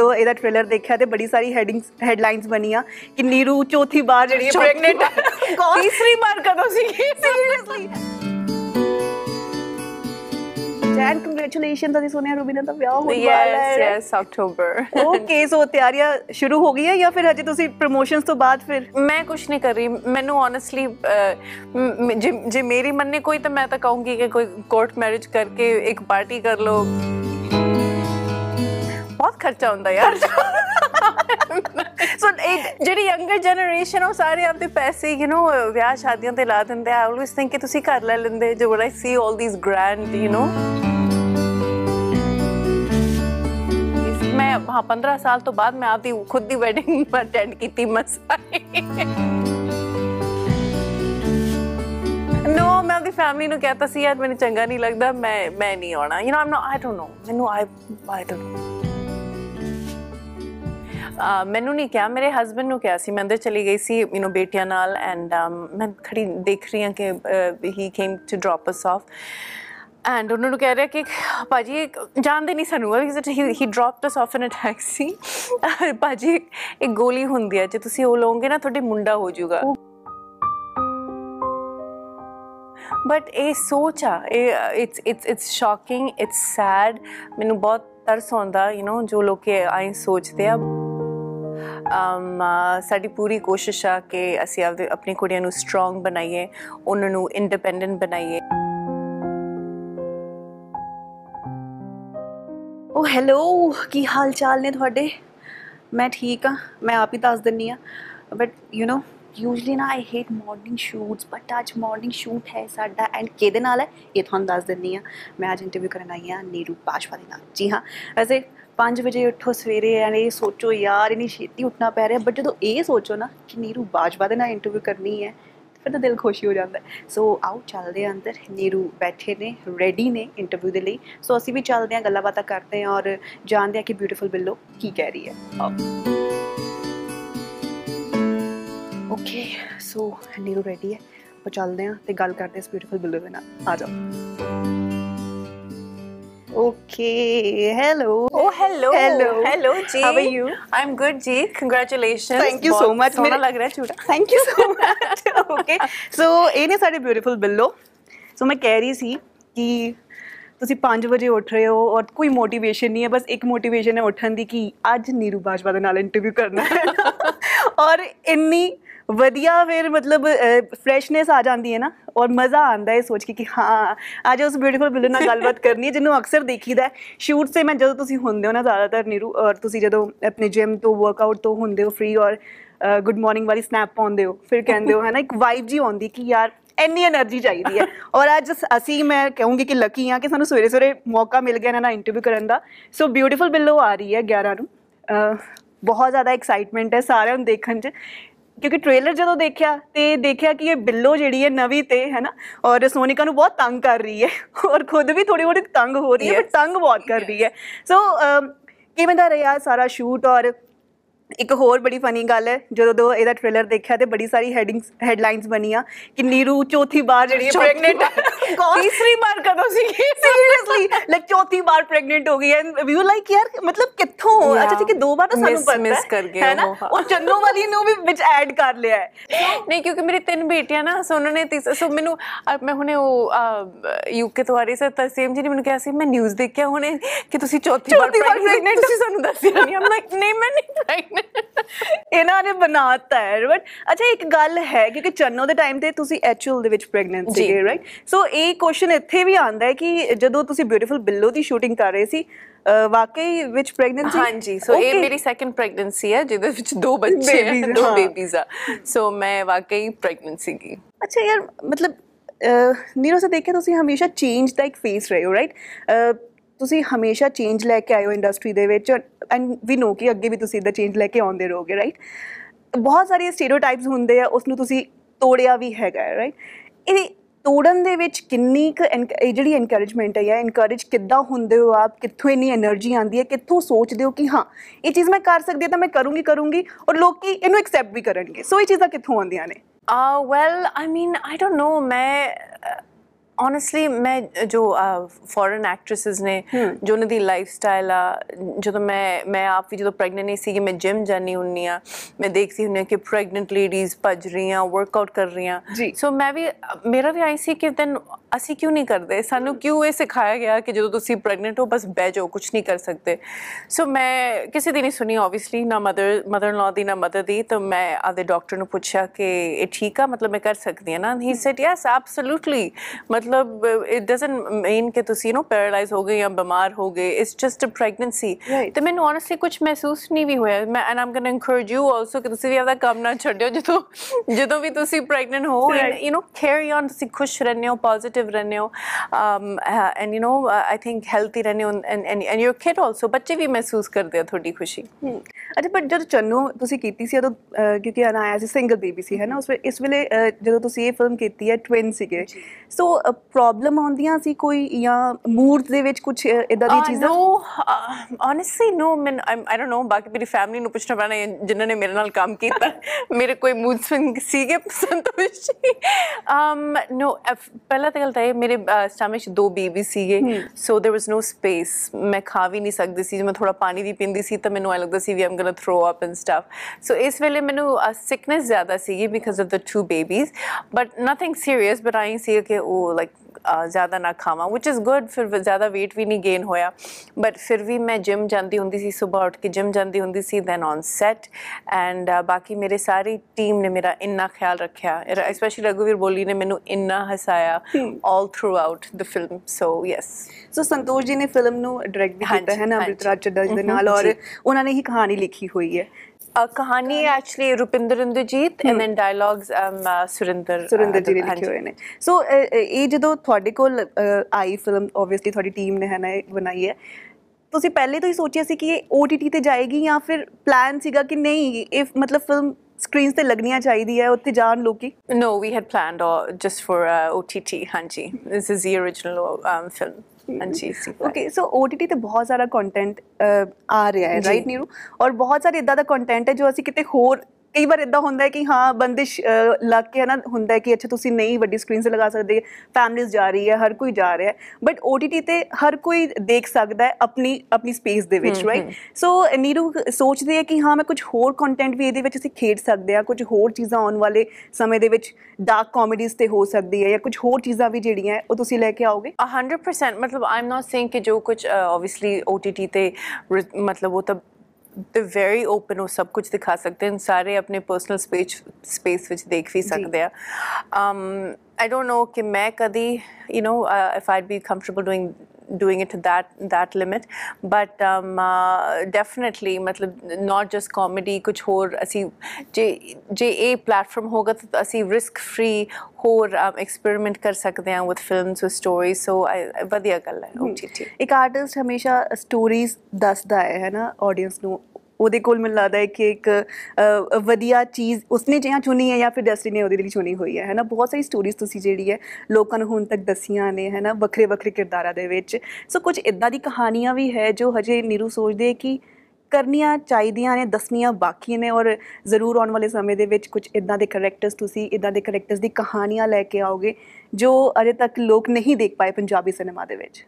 ਤੋਂ ਇਹਦਾ ਟ੍ਰੇਲਰ ਦੇਖਿਆ ਤੇ ਬੜੀ ਸਾਰੀ ਹੈਡਿੰਗਸ ਹੈਡਲਾਈਨਸ ਬਣੀਆਂ ਕਿ ਨੀਰੂ ਚੌਥੀ ਵਾਰ ਜਿਹੜੀ ਹੈ ਪ੍ਰੈਗਨੈਂਟ ਤੀਸਰੀ ਵਾਰ ਕਦੋਂ ਸੀ? ਸੀਰੀਅਸਲੀ ਜੈਨ ਕੰਗ੍ਰੈਚੁਲੇਸ਼ਨਸ ਅਸੀਂ ਸੁਣਿਆ ਰੂਬੀਨਾ ਦਾ ਵਿਆਹ ਹੋਣ ਵਾਲਾ ਯੈਸ ਹੈ ਯੈਸ ਅਕਟੋਬਰ ਓਕੇ ਸੋ ਤਿਆਰੀਆਂ ਸ਼ੁਰੂ ਹੋ ਗਈਆਂ ਜਾਂ ਫਿਰ ਹਜੇ ਤੁਸੀਂ ਪ੍ਰੋਮੋਸ਼ਨਸ ਤੋਂ ਬਾਅਦ ਫਿਰ? ਮੈਂ ਕੁਝ ਨਹੀਂ ਕਰ ਰਹੀ। ਮੈਨੂੰ ਓਨੈਸਟਲੀ ਜੇ ਜੇ ਮੇਰੀ ਮੰਨੇ ਕੋਈ ਤਾਂ ਮੈਂ ਤਾਂ ਕਹੂੰਗੀ ਕਿ ਕੋਈ ਕੋਰਟ ਮੈਰਿਜ ਕਰਕੇ ਇੱਕ ਪਾਰਟੀ ਕਰ ਲਓ। ਬਹੁਤ ਖਰਚਾ ਹੁੰਦਾ ਯਾਰ ਸੋ ਜਿਹੜੀ ਯੰਗਰ ਜਨਰੇਸ਼ਨ ਉਹ ਸਾਰੇ ਆਪਦੇ ਪੈਸੇ ਯੂ نو ਵਿਆਹ ਸ਼ਾਦੀਆਂ ਤੇ ਲਾ ਦਿੰਦੇ ਆ ਆਲਵੇਸ ਥਿੰਕ ਕਿ ਤੁਸੀਂ ਘਰ ਲੈ ਲੈਂਦੇ ਜੋ what I see 올 these grand you know ਮੈਂ ਹਾਂ 15 ਸਾਲ ਤੋਂ ਬਾਅਦ ਮੈਂ ਆਪਦੀ ਖੁਦ ਦੀ ਵੈਡਿੰਗ ਅਟੈਂਡ ਕੀਤੀ ਮਸਾਂ ਨੋ ਮੈਂ ਆਪਦੀ ਫੈਮਿਲੀ ਨੂੰ ਕਹਤਾ ਸੀ ਯਾਰ ਮੈਨੂੰ ਚੰਗਾ ਨਹੀਂ ਲੱਗਦਾ ਮੈਂ ਮੈਂ ਨਹੀਂ ਆਉਣਾ you know Aam no I don't ਨੋ ਮੈਨੂੰ ਆਈ ਆਈ ਡੋਨਟ ਮੈਨੂੰ ਨਹੀਂ ਕਿਹਾ, ਮੇਰੇ ਹਸਬੰਡ ਨੂੰ ਕਿਹਾ ਸੀ, ਮੈਂ ਅੰਦਰ ਚਲੀ ਗਈ ਸੀ ਯੂ ਨੋ ਬੇਟੀਆਂ ਨਾਲ ਐਂਡ um, ਮੈਂ ਖੜੀ, ਦੇਖ ਰਹੀ ਹਾਂ ਕਿ he came to drop us off and ਉਹਨਾਂ ਨੂੰ ਕਹਿ ਰਿਹਾ ਕਿ ਭਾਜੀ ਜਾਣਦੇ ਨਹੀਂ ਸਾਨੂੰ because he he dropped us off in a taxi ਭਾਜੀ ਇੱਕ ਗੋਲੀ ਹੁੰਦੀ ਹੈ, ਜੇ ਤੁਸੀਂ ਉਹ ਲਓਗੇ ਨਾ ਤੁਹਾਡੇ ਮੁੰਡਾ ਹੋ ਜਾਊਗਾ। ਬਟ ਇਹ ਸੋਚ ਆ it's it's it's shocking it's sad ਮੈਨੂੰ ਬਹੁਤ ਤਰਸ ਆਉਂਦਾ ਯੂ نو ਜੋ ਲੋਕੇ ਆਏ ਸੋਚਦੇ ਆ। ਸਾਡੀ ਪੂਰੀ ਕੋਸ਼ਿਸ਼ ਆ ਕਿ ਅਸੀਂ ਆਪਦੇ ਆਪਣੀ ਕੁੜੀਆਂ ਨੂੰ ਸਟਰੋਂਗ ਬਣਾਈਏ, ਉਹਨਾਂ ਨੂੰ ਇੰਡੀਪੈਂਡੈਂਟ ਬਣਾਈਏ। ਓ ਹੈਲੋ ਕੀ ਹਾਲ ਚਾਲ ਨੇ ਤੁਹਾਡੇ? ਮੈਂ ਠੀਕ ਆ, ਮੈਂ ਆਪ ਹੀ ਦੱਸ ਦਿੰਨੀ ਆ। ਬਟ ਯੂ نو ਯੂਜੂਲੀ ਨਾ I hate morning shoots but ਅੱਜ ਮਾਰਨਿੰਗ ਸ਼ੂਟ ਹੈ ਸਾਡਾ ਐਂਡ ਕਿਹਦੇ ਨਾਲ ਹੈ? ਇਹ ਤੁਹਾਨੂੰ ਦੱਸ ਦਿੰਨੀ ਆ। ਮੈਂ ਅੱਜ ਇੰਟਰਵਿਊ ਕਰਨ ਆਈ ਆ ਨੀਰੂ ਬਾਜਵਾ ਦੇ ਨਾਲ। ਜੀ ਹਾਂ, ਵੈਸੇ 5 ਵਜੇ ਉੱਠੋ ਸਵੇਰੇ ਐਂਡ ਇਹ ਸੋਚੋ ਯਾਰ, ਇਨੀ ਛੇਤੀ ਉੱਠਣਾ ਪੈ ਰਿਹਾ। ਬਟ ਜਦੋਂ ਇਹ ਸੋਚੋ ਨਾ ਕਿ ਨੀਰੂ ਬਾਜਵਾ ਦੇ ਨਾਲ ਇੰਟਰਵਿਊ ਕਰਨੀ ਹੈ, ਫਿਰ ਤਾਂ ਦਿਲ ਖੁਸ਼ੀ ਹੋ ਜਾਂਦਾ। ਸੋ ਆਓ ਚੱਲਦੇ ਆਂ ਅੰਦਰ। ਨੀਰੂ ਬੈਠੇ ਨੇ ਰੈਡੀ ਨੇ ਇੰਟਰਵਿਊ ਦੇ ਲਈ। ਸੋ ਅਸੀਂ ਵੀ ਚੱਲਦੇ ਆਂ ਗੱਲਾਂ ਬਾਤਾਂ ਕਰਦੇ ਆਂ ਔਰ ਜਾਣਦੇ ਆਂ ਕਿ ਬਿਊਟੀਫੁਲ ਬਿੱਲੋ ਕੀ ਕਹਿ ਰਹੀ ਹੈ। ਓਕੇ ਸੋ ਨੀਰੂ ਰੈਡੀ ਹੈ। ਆਪਾਂ ਚੱਲਦੇ ਆਂ ਤੇ ਗੱਲ ਕਰਦੇ ਆਂ ਇਸ ਬਿਊਟੀਫੁਲ ਬਿੱਲੋ ਦੇ ਨਾਲ। ਆ ਜਾਓ। Okay, hello. Oh, hello. Hello. Hello, Ji. How are you? I'm good, Ji. Congratulations. Thank you so much. ਸੋਹਣਾ ਲੱਗ ਰਿਹਾ ਝੂਟਾ thank you so much okay so ਇਹ ਨੇ ਸਾਡੇ ਬਿਊਟੀਫੁਲ ਬਿੱਲੋ ਸੋ ਮੈਂ ਕਹਿ ਰਹੀ ਸੀ ਕਿ ਤੁਸੀਂ 5 ਵਜੇ ਉੱਠ ਰਹੇ ਹੋ ਔਰ ਕੋਈ ਮੋਟੀਵੇਸ਼ਨ ਨਹੀਂ ਹੈ ਬਸ ਇੱਕ ਮੋਟੀਵੇਸ਼ਨ ਹੈ ਉੱਠਣ ਦੀ ਕਿ ਅੱਜ ਨੀਰੂ ਬਾਜਵਾ ਦੇ ਨਾਲ ਇੰਟਰਵਿਊ ਕਰਨਾ ਹੈ ਔਰ ਇੰਨੀ ਵਧੀਆ ਫਿਰ ਮਤਲਬ ਫਰੈਸ਼ਨੈਸ ਆ ਜਾਂਦੀ ਹੈ ਨਾ ਔਰ ਮਜ਼ਾ ਆਉਂਦਾ ਹੈ ਸੋਚ ਕੇ ਕਿ ਹਾਂ ਅੱਜ ਉਸ ਬਿਊਟੀਫੁਲ ਬਿਲਨ ਨਾਲ ਗੱਲਬਾਤ ਕਰਨੀ ਹੈ ਜਿਹਨੂੰ ਅਕਸਰ ਦੇਖੀਦਾ ਸ਼ੂਟ ਸੇ ਮੈਂ ਜਦੋਂ ਤੁਸੀਂ ਹੁੰਦੇ ਹੋ ਨਾ ਜ਼ਿਆਦਾਤਰ ਨੀਰੂ ਔਰ ਤੁਸੀਂ ਜਦੋਂ ਆਪਣੇ ਜਿਮ ਤੋਂ ਵਰਕਆਊਟ ਤੋਂ ਹੁੰਦੇ ਹੋ ਫ੍ਰੀ ਔਰ ਗੁੱਡ ਮਾਰਨਿੰਗ ਵਾਲੀ ਸਨੈਪ ਪਾਉਂਦੇ ਹੋ ਫਿਰ ਕਹਿੰਦੇ ਹੋ ਹੈ ਨਾ ਇੱਕ ਵਾਈਬ ਜੀ ਆਉਂਦੀ ਕਿ ਯਾਰ ਇੰਨੀ એનર્ਜੀ ਚਾਹੀਦੀ ਹੈ। ਔਰ ਅੱਜ ਅਸੀਂ ਮੈਂ ਕਹੂੰਗੀ ਕਿ ਲਕੀ ਆ ਕਿ ਸਾਨੂੰ ਸਵੇਰੇ ਸਵੇਰੇ ਮੌਕਾ ਮਿਲ ਗਿਆ ਨਾ ਨਾ ਇੰਟਰਵਿਊ ਕਰਨ ਦਾ। ਸੋ ਬਿਊਟੀਫੁਲ ਬਿੱਲੋ ਆ ਰਹੀ ਹੈ 11 ਨੂੰ। ਬਹੁਤ ਜ਼ਿਆਦਾ ਐਕਸਾਈਟਮੈਂਟ ਹੈ ਸਾਰਿਆਂ ਨੂੰ ਦੇਖਣ 'ਚ। ਕਿਉਂਕਿ ਟ੍ਰੇਲਰ ਜਦੋਂ ਦੇਖਿਆ ਤੇ ਦੇਖਿਆ ਕਿ ਇਹ ਬਿੱਲੋ ਜਿਹੜੀ ਹੈ ਨਵੀਂ ਤੇ ਹੈ ਨਾ? ਔਰ ਸੋਨਿਕਾ ਨੂੰ ਬਹੁਤ ਤੰਗ ਕਰ ਰਹੀ ਹੈ। ਔਰ ਖੁਦ ਵੀ ਥੋੜੀ ਥੋੜੀ ਤੰਗ ਹੋ ਰਹੀ ਹੈ ਪਰ ਤੰਗ ਬਹੁਤ ਕਰ ਰਹੀ ਹੈ। ਸੋ ਕਿਵੇਂ ਦਾ ਰਿਹਾ ਸਾਰਾ ਸ਼ੂਟ ਔਰ ਇੱਕ ਹੋਰ ਬੜੀ ਫਨੀ ਗੱਲ ਹੈ ਜਦੋਂ ਦੋ ਇਹਦਾ ਟ੍ਰੇਲਰ ਦੇਖਿਆ ਤੇ ਬੜੀ ਸਾਰੀ ਹੈਡਿੰਗਸ ਹੈਡਲਾਈਨਸ ਬਣੀਆਂ ਕਿ ਨੀਰੂ ਚੌਥੀ ਵਾਰ ਜਿਹੜੀ ਹੈ ਪ੍ਰੈਗਨੈਂਟ ਤੀਸਰੀ ਵਾਰ ਕਦੋਂ ਸੀ? ਸੀਰੀਅਸਲੀ ਲਾਈਕ ਚੌਥੀ ਵਾਰ ਪ੍ਰੈਗਨੈਂਟ ਹੋ ਗਈ ਐਂਡ ਵੀ ਲਾਈਕ ਯਾਰ ਮਤਲਬ ਕਿੱਥੋਂ. ਅੱਛਾ ਠੀਕ ਹੈ ਦੋ ਵਾਰ ਤਾਂ ਸਾਨੂੰ ਪਤਾ miss ਕਰ ਗਏ ਹੈ ਨਾ? ਉਹ, ਚੰਨੋ ਵਾਲੀ ਨੂੰ ਵੀ ਵਿੱਚ ਐਡ ਕਰ ਲਿਆ ਹੈ। ਨਹੀਂ ਕਿਉਂਕਿ ਮੇਰੀ ਤਿੰਨ ਬੇਟੀਆਂ ਨਾ ਸੋ ਉਹਨਾਂ ਨੇ ਸੋ ਮੈਨੂੰ ਮੈਂ ਹੁਣੇ ਉਹ ਯੂਕੇ ਤੋਂ ਆ ਰਹੀ ਸੀ ਤਾਂ ਸੇਮ ਜੀ ਨੇ ਮੈਨੂੰ ਕਿਹਾ ਸੀ ਮੈਂ ਨਿਊਜ਼ ਦੇਖਿਆ ਹੁਣੇ ਕਿ ਤੁਸੀਂ ਚੌਥੀ ਵਾਰ ਚੌਥੀ ਵਾਰ ਪ੍ਰੈਗਨੈਂਟ ਤੁਸੀਂ ਸਾਨੂੰ ਦੱਸਿਆ ਨਹੀਂ ਮੈਂ ਨਹੀਂ ਮੈਂ ਨਹੀਂ ਪ੍ਰੈਗਨੈਂਟ ਇਹਨਾਂ ਨੇ ਬਣਾਤਾ ਹੈ ਬਟ ਅੱਛਾ ਇੱਕ ਗੱਲ ਹੈ ਕਿਉਂਕਿ ਚੰਨੋ ਦੇ ਟਾਈਮ ਤੇ ਤੁਸੀਂ ਐਕਚੁਅਲ ਦੇ ਵਿੱਚ ਪ੍ਰੈਗਨੈਂਟ। ਸੀਗੇ ਰਾਈਟ ਸੋ ਇਹ ਕੁਐਸਚਨ ਇੱਥੇ ਵੀ ਆਉਂਦਾ ਹੈ ਕਿ ਜਦੋਂ ਤੁਸੀਂ ਬਿਊਟੀਫੁਲ ਬਿੱਲੋ ਦੀ ਸ਼ੂਟਿੰਗ ਕਰ ਰਹੇ ਸੀ ਵਾਕਈ ਵਿੱਚ ਪ੍ਰੈਗਨੈਂਸੀ ਹਾਂਜੀ ਸੋ ਇਹ ਮੇਰੀ ਸੈਕੰਡ ਪ੍ਰੈਗਨੈਂਸੀ ਹੈ ਜਿਹਦੇ ਵਿੱਚ ਦੋ ਬੱਚੇ Babies, ਹੈ। ਦੋ। ਬੇਬੀਜ਼ ਆ। ਸੋ ਮੈਂ ਵਾਕਈ ਪ੍ਰੈਗਨੈਂਟ ਸੀਗੀ। ਅੱਛਾ ਯਾਰ ਮਤਲਬ ਨੀਰੋ ਸੇ ਦੇਖਿਆ ਤੁਸੀਂ ਹਮੇਸ਼ਾ ਚੇਂਜ ਦਾ ਇੱਕ ਫੇਸ ਰਹੇ ਹੋ ਰਾਈਟ ਤੁਸੀਂ ਹਮੇਸ਼ਾ ਚੇਂਜ ਲੈ ਕੇ ਆਏ ਹੋ ਇੰਡਸਟਰੀ ਦੇ ਵਿੱਚ ਐਂਡ ਵੀ ਨੋ ਕਿ ਅੱਗੇ ਵੀ ਤੁਸੀਂ ਇਦਾਂ ਚੇਂਜ ਲੈ ਕੇ ਆਉਂਦੇ ਰਹੋਗੇ ਰਾਈਟ ਬਹੁਤ ਸਾਰੇ ਸਟੀਰੀਓਟਾਈਪਸ ਹੁੰਦੇ ਆ ਉਸ ਨੂੰ ਤੁਸੀਂ ਤੋੜਿਆ ਵੀ ਹੈਗਾ ਰਾਈਟ ਇਹ ਤੋੜਨ ਦੇ ਵਿੱਚ ਕਿੰਨੀ ਕੁ ਜਿਹੜੀ ਐਨਕਰੇਜਮੈਂਟ ਹੈ ਜਾਂ ਐਨਕਰੇਜ ਕਿੱਦਾਂ ਹੁੰਦੇ ਹੋ ਆਪ, ਕਿੱਥੋਂ ਇਨੀ એનર્ਜੀ ਆਉਂਦੀ ਹੈ, ਕਿੱਥੋਂ ਸੋਚਦੇ ਹੋ ਕਿ ਹਾਂ, ਇਹ ਚੀਜ਼ ਮੈਂ ਕਰ ਸਕਦੀ ਹਾਂ ਤਾਂ ਮੈਂ ਕਰੂੰਗੀ ਕਰੂੰਗੀ ਔਰ ਲੋਕੀ ਇਹਨੂੰ ਐਕਸੈਪਟ ਵੀ ਕਰਨਗੇ। ਸੋ ਇਹ ਚੀਜ਼ਾਂ ਕਿੱਥੋਂ ਆਉਂਦੀਆਂ ਨੇ? ਆ well I mean I don't ਨੋ ਮੈਂ honestly ਮੈਂ ਜੋ ਫੋਰਨ ਐਕਟ੍ਰੈਸਸ ਨੇ ਜੋ ਉਹਨਾਂ ਦੀ ਲਾਈਫ ਸਟਾਈਲ ਆ ਜਦੋਂ ਮੈਂ ਮੈਂ ਆਪ ਵੀ ਜਦੋਂ ਪ੍ਰੈਗਨੈਂਟ ਨਹੀਂ ਸੀ ਕਿ ਮੈਂ ਜਿਮ ਜਾਣੀ ਹੁੰਨੀ ਆ ਮੈਂ ਦੇਖਦੀ ਹੁੰਨੀ ਆ ਕਿ ਪ੍ਰੈਗਨੈਂਟ ਲੇਡੀਜ਼ ਭੱਜ ਰਹੀਆਂ ਵਰਕਆਊਟ ਕਰ ਰਹੀਆਂ। ਸੋ ਮੈਂ ਵੀ ਮੇਰਾ ਵੀ ਆਈ ਸੀ ਕਿ ਦੈਨ ਅਸੀਂ ਕਿਉਂ ਨਹੀਂ ਕਰਦੇ ਸਾਨੂੰ ਕਿਉਂ ਇਹ ਸਿਖਾਇਆ ਗਿਆ ਕਿ ਜਦੋਂ ਤੁਸੀਂ ਪ੍ਰੈਗਨੈਂਟ ਹੋ ਬਸ ਬਹਿ ਜਾਓ ਕੁਝ ਨਹੀਂ ਕਰ ਸਕਦੇ ਸੋ ਮੈਂ ਕਿਸੇ ਦੀ ਨਹੀਂ ਸੁਣੀ ਆਬਵੀਅਸਲੀ ਨਾ ਮਦਰ ਮਦਰ ਇਨ ਲਾ ਦੀ ਨਾ ਮਦਰ ਦੀ ਤਾਂ ਮੈਂ ਆਦੇ ਡਾਕਟਰ ਨੂੰ ਪੁੱਛਿਆ ਕਿ ਇਹ ਠੀਕ ਆ ਮਤਲਬ ਮੈਂ ਕਰ ਸਕਦੀ ਹਾਂ ਨਾ ਹੀ ਸੈਡ ਯੈਸ ਐਬਸੋਲੂਟਲੀ ਮਤਲਬ ਮਤਲਬ ਇਟ ਡਸਨਟ ਮੀਨ ਕਿ ਤੁਸੀਂ ਨੋ ਪੈਰਾਲਾਈਜ਼ ਹੋ ਗਏ ਜਾਂ ਬਿਮਾਰ ਹੋ ਗਏ ਇਟਸ ਜਸਟ ਅ ਪ੍ਰੈਗਨੈਂਸੀ ਤੇ ਮੈਨੂੰ ਆਨੈਸਟਲੀ ਕੁਝ ਮਹਿਸੂਸ ਨਹੀਂ ਵੀ ਹੋਇਆ। ਮੈਂ and I'm going to encourage you also ਕਿ ਤੁਸੀਂ ਵੀ ਆਪਦਾ ਕੰਮ ਨਾ ਛੱਡਿਓ ਜਦੋਂ ਜਦੋਂ ਵੀ ਤੁਸੀਂ ਪ੍ਰੈਗਨੈਂਟ ਹੋ ਯੂ ਨੋ ਕੈਰੀ ਔਨ ਤੁਸੀਂ ਖੁਸ਼ ਰਹਿੰਦੇ ਹੋ ਪੋਜ਼ਿਟਿਵ ਰਹਿੰਦੇ ਹੋ and you know I think healthy ਰਹਿੰਦੇ ਹੋ and and your kid also ਬੱਚੇ ਵੀ ਮਹਿਸੂਸ ਕਰਦੇ ਆ ਤੁਹਾਡੀ ਖੁਸ਼ੀ। ਅੱਛਾ ਬਟ ਜਦੋਂ ਚੰਨੋ ਤੁਸੀਂ ਕੀਤੀ ਸੀ ਉਦੋਂ ਕਿਉਂਕਿ ਅਨਾਇਆ ਸੀ ਸਿੰਗਲ ਬੇਬੀ ਸੀ ਹੈ ਨਾ ਉਸ ਵੇਲੇ ਇਸ ਵੇਲੇ ਜਦੋਂ ਤੁਸੀਂ ਇਹ ਫਿਲਮ ਕੀਤੀ ਹੈ ਟਵਿਨ ਸੀਗੇ। ਸੋ ਪ੍ਰੋਬਲਮ ਆਉਂਦੀਆਂ ਸੀ ਕੋਈ ਜਾਂ ਮੂਡ ਦੇ ਵਿੱਚ ਕੁਝ ਇਦਾਂ ਦੀ Uh, ਚੀਜ਼ਾਂ no, uh, honestly, no. Man, I'm, I don't know. ਬਾਕੀ ਮੇਰੀ ਫੈਮਿਲੀ ਨੂੰ ਪੁੱਛਣਾ ਪੈਣਾ ਹੈ, ਜਿਨ੍ਹਾਂ ਨੇ ਮੇਰੇ ਨਾਲ ਕੰਮ ਕੀਤਾ ਮੇਰੇ ਕੋਈ ਮੂਡ ਸਵਿੰਗ ਸੀਗੇ ਸੰਤੋਸ਼ ਜੀ um no ਅਹ ਪਹਿਲਾਂ ਤਾਂ ਗੱਲ ਤਾਂ ਇਹ ਮੇਰੇ ਸਟਮਕ 'ਚ ਦੋ ਬੇਬੀ ਸੀਗੇ so there was no space ਮੈਂ ਖਾ ਵੀ ਨਹੀਂ ਸਕਦੀ ਸੀ ਜੇ ਮੈਂ ਥੋੜਾ ਪਾਣੀ ਵੀ ਪੀਂਦੀ ਸੀ ਤਾਂ ਮੈਨੂੰ ਐ ਲੱਗਦਾ ਸੀ ਵੀ I'm gonna throw up and stuff so ਇਸ ਵੇਲੇ ਮੈਨੂੰ ਸਿਕਨੈਸ ਜ਼ਿਆਦਾ ਸੀਗੀ because of the two babies but nothing serious but I see ਕਿ ਉਹ ਲਾਈਕ ਜ਼ਿਆਦਾ ਨਾ ਖਾਵਾਂ which is good ਫਿਰ ਜ਼ਿਆਦਾ weight ਵੀ ਨਹੀਂ gain ਹੋਇਆ। ਬਟ ਫਿਰ ਵੀ ਮੈਂ ਜਿਮ ਜਾਂਦੀ ਹੁੰਦੀ ਸੀ ਸਵੇਰ ਉੱਠ ਕੇ ਜਿਮ ਜਾਂਦੀ ਹੁੰਦੀ ਸੀ then on set and ਬਾਕੀ ਮੇਰੇ ਸਾਰੀ ਟੀਮ ਨੇ ਮੇਰਾ ਇੰਨਾ ਖਿਆਲ ਰੱਖਿਆ। ਸਪੈਸ਼ਲੀ ਰਘੁਵੀਰ ਬੋਲੀ ਨੇ ਮੈਨੂੰ ਇੰਨਾ ਹਸਾਇਆ all throughout the film so yes ਸੋ ਸੰਤੋਸ਼ ਜੀ ਨੇ ਫਿਲਮ ਨੂੰ ਡਾਇਰੈਕਟ ਵੀ ਕੀਤਾ ਹੈ ਨਾ। ਅੰਮ੍ਰਿਤ ਰਾਜ ਚੱਡਾ ਜੀ ਦੇ ਨਾਲ ਔਰ। ਉਹਨਾਂ ਨੇ ਹੀ ਕਹਾਣੀ ਲਿਖੀ ਹੋਈ ਹੈ। Uh, ਕਹਾਣੀ actually Rupinder Inderjit and then dialogues um, uh, Surinder Surinder ji ਨੇ ਲਿਖੇ ਹਾਂਜੀ। ਹੋਏ ਨੇ ਸੋ ਇਹ ਜਦੋਂ ਤੁਹਾਡੇ ਕੋਲ ਅ, ਆਈ ਫਿਲਮ ਆਬਵੀਅਸਲੀ ਤੁਹਾਡੀ ਟੀਮ ਨੇ ਹੈ ਨਾ ਬਣਾਈ ਹੈ ਤੁਸੀਂ ਪਹਿਲੇ ਤੋਂ ਹੀ ਸੋਚਿਆ ਸੀ ਕਿ ਇਹ OTT ਤੇ ਜਾਏਗੀ ਜਾਂ ਫਿਰ ਪਲਾਨ ਸੀਗਾ ਕਿ ਨਹੀਂ ਇਹ ਮਤਲਬ ਫਿਲਮ ਸਕਰੀਨਸ ਤੇ ਲੱਗਣੀਆਂ ਚਾਹੀਦੀ ਹੈ ਉੱਥੇ ਜਾਣ ਲੋਕੀ had planned all just for uh, OTT, Hanji. This is the original um, film. Hanji. ਸੀ plan. ਓਕੇ ਸੋ OTT ਤੇ ਬਹੁਤ ਸਾਰਾ ਕੰਟੈਂਟ ਆ ਰਿਹਾ ਹੈ। ਰਾਈਟ ਨੀਰੂ ਔਰ ਬਹੁਤ ਸਾਰੇ ਇਦਾਂ ਦਾ ਕੰਟੈਂਟ ਹੈ ਜੋ ਅਸੀਂ ਕਿਤੇ ਹੋਰ ਕਈ ਵਾਰ ਇਦਾਂ ਹੁੰਦਾ ਹੈ ਕਿ ਹਾਂ ਬੰਦਿਸ਼ ਲੱਗ ਕੇ ਨਾ ਹੁੰਦਾ ਹੈ ਕਿ ਅੱਛਾ ਤੁਸੀਂ ਨਹੀਂ ਵੱਡੀ ਸਕਰੀਨ 'ਤੇ ਲਗਾ ਸਕਦੇ ਫੈਮਲੀਜ਼ ਜਾ ਰਹੀ ਹੈ ਹਰ ਕੋਈ ਜਾ ਰਿਹਾ ਹੈ। ਬਟ OTT ਤੇ ਹਰ ਕੋਈ ਦੇਖ ਸਕਦਾ ਹੈ ਆਪਣੀ ਆਪਣੀ ਸਪੇਸ ਦੇ ਵਿੱਚ ਰਾਈਟ ਸੋ ਨੀਰੂ ਸੋਚਦੇ ਹੈ ਕਿ ਹਾਂ ਮੈਂ ਕੁਝ ਹੋਰ ਕੰਟੈਂਟ ਵੀ ਇਹਦੇ ਵਿੱਚ ਅਸੀਂ ਖੇਡ ਸਕਦੇ ਆ ਕੁਝ ਹੋਰ ਚੀਜ਼ਾਂ ਆਉਣ ਵਾਲੇ ਸਮੇਂ ਦੇ ਵਿੱਚ ਡਾਰਕ ਕਾਮੇਡੀਜ਼ ਤੇ ਹੋ ਸਕਦੀ ਹੈ ਜਾਂ ਕੁਝ ਹੋਰ ਚੀਜ਼ਾਂ ਵੀ ਜਿਹੜੀਆਂ ਉਹ ਤੁਸੀਂ ਲੈ ਕੇ ਆਓਗੇ? 100% ਮਤਲਬ ਆਮ ਨਾਟ ਸੇਇੰਗ ਕਿ ਜੋ ਕੁਝ ਆਬਵੀਅਸਲੀ OTT ਤੇ ਮਤਲਬ ਉਹ ਤਾਂ ਦੇ ਵੈਰੀ ਓਪਨ ਉਹ ਸਭ ਕੁਝ ਦਿਖਾ ਸਕਦੇ ਨੇ ਸਾਰੇ ਆਪਣੇ ਪਰਸਨਲ ਸਪੇਸ ਸਪੇਸ ਵਿੱਚ ਦੇਖ ਵੀ ਸਕਦੇ ਆ। Um i don't know ਕਿ ਮੈਂ ਕਦੀ you know uh, if i'd be comfortable doing doing it to that that limit. But um uh, definitely ਮਤਲਬ not just comedy ਕੁਝ ਹੋਰ ਅਸੀਂ ਜੇ ਜੇ ਇਹ ਪਲੇਟਫਾਰਮ ਹੋਗਾ ਤਾਂ ਅਸੀਂ ਰਿਸਕ ਫ੍ਰੀ ਹੋਰ ਐਕਸਪੈਰੀਮੈਂਟ ਕਰ ਸਕਦੇ ਹਾਂ with films with stories so ਵਧੀਆ ਗੱਲ ਹੈ OTT ਇੱਕ ਆਰਟਿਸਟ ਹਮੇਸ਼ਾ ਸਟੋਰੀਜ਼ ਦੱਸਦਾ ਹੈ ਹੈ ਨਾ ਆਡੀਅנס ਨੂੰ ਉਹਦੇ ਕੋਲ ਮੈਨੂੰ ਲੱਗਦਾ ਹੈ ਕਿ ਇੱਕ ਅ, ਵਧੀਆ ਚੀਜ਼ ਉਸਨੇ ਜਿਹਾ ਚੁਣੀ ਹੈ ਜਾਂ ਫਿਰ ਡੈਸਟੀਨੀ ਨੇ ਉਹਦੇ ਲਈ ਚੁਣੀ ਹੋਈ ਹੈ ਹੈ ਨਾ ਬਹੁਤ ਸਾਰੀ ਸਟੋਰੀਜ਼ ਤੁਸੀਂ ਜਿਹੜੀ ਹੈ ਲੋਕਾਂ ਨੂੰ ਹੁਣ ਤੱਕ ਦੱਸੀਆਂ ਨੇ ਹੈ ਨਾ ਵੱਖਰੇ ਵੱਖਰੇ ਕਿਰਦਾਰਾਂ ਦੇ ਵਿੱਚ। ਸੋ ਕੁਝ ਇਦਾਂ ਦੀ ਕਹਾਣੀਆਂ ਵੀ ਹੈ ਜੋ ਹਜੇ ਨੀਰੂ ਸੋਚਦੇ ਹੈ ਕਿ ਕਰਨੀਆਂ ਚਾਹੀਦੀਆਂ ਨੇ ਦੱਸਣੀਆਂ ਬਾਕੀ ਨੇ ਔਰ ਜ਼ਰੂਰ ਆਉਣ ਵਾਲੇ ਸਮੇਂ ਦੇ ਵਿੱਚ ਕੁਝ ਇਦਾਂ ਦੇ ਕੈਰੈਕਟਰਸ ਤੁਸੀਂ ਇਦਾਂ ਦੇ ਕੈਰੈਕਟਰਸ ਦੀ ਕਹਾਣੀਆਂ ਲੈ ਕੇ ਆਓਗੇ ਜੋ ਅਜੇ ਤੱਕ ਲੋਕ ਨਹੀਂ ਦੇਖ ਪਾਏ ਪੰਜਾਬੀ ਸਿਨੇਮਾ ਦੇ ਵਿੱਚ।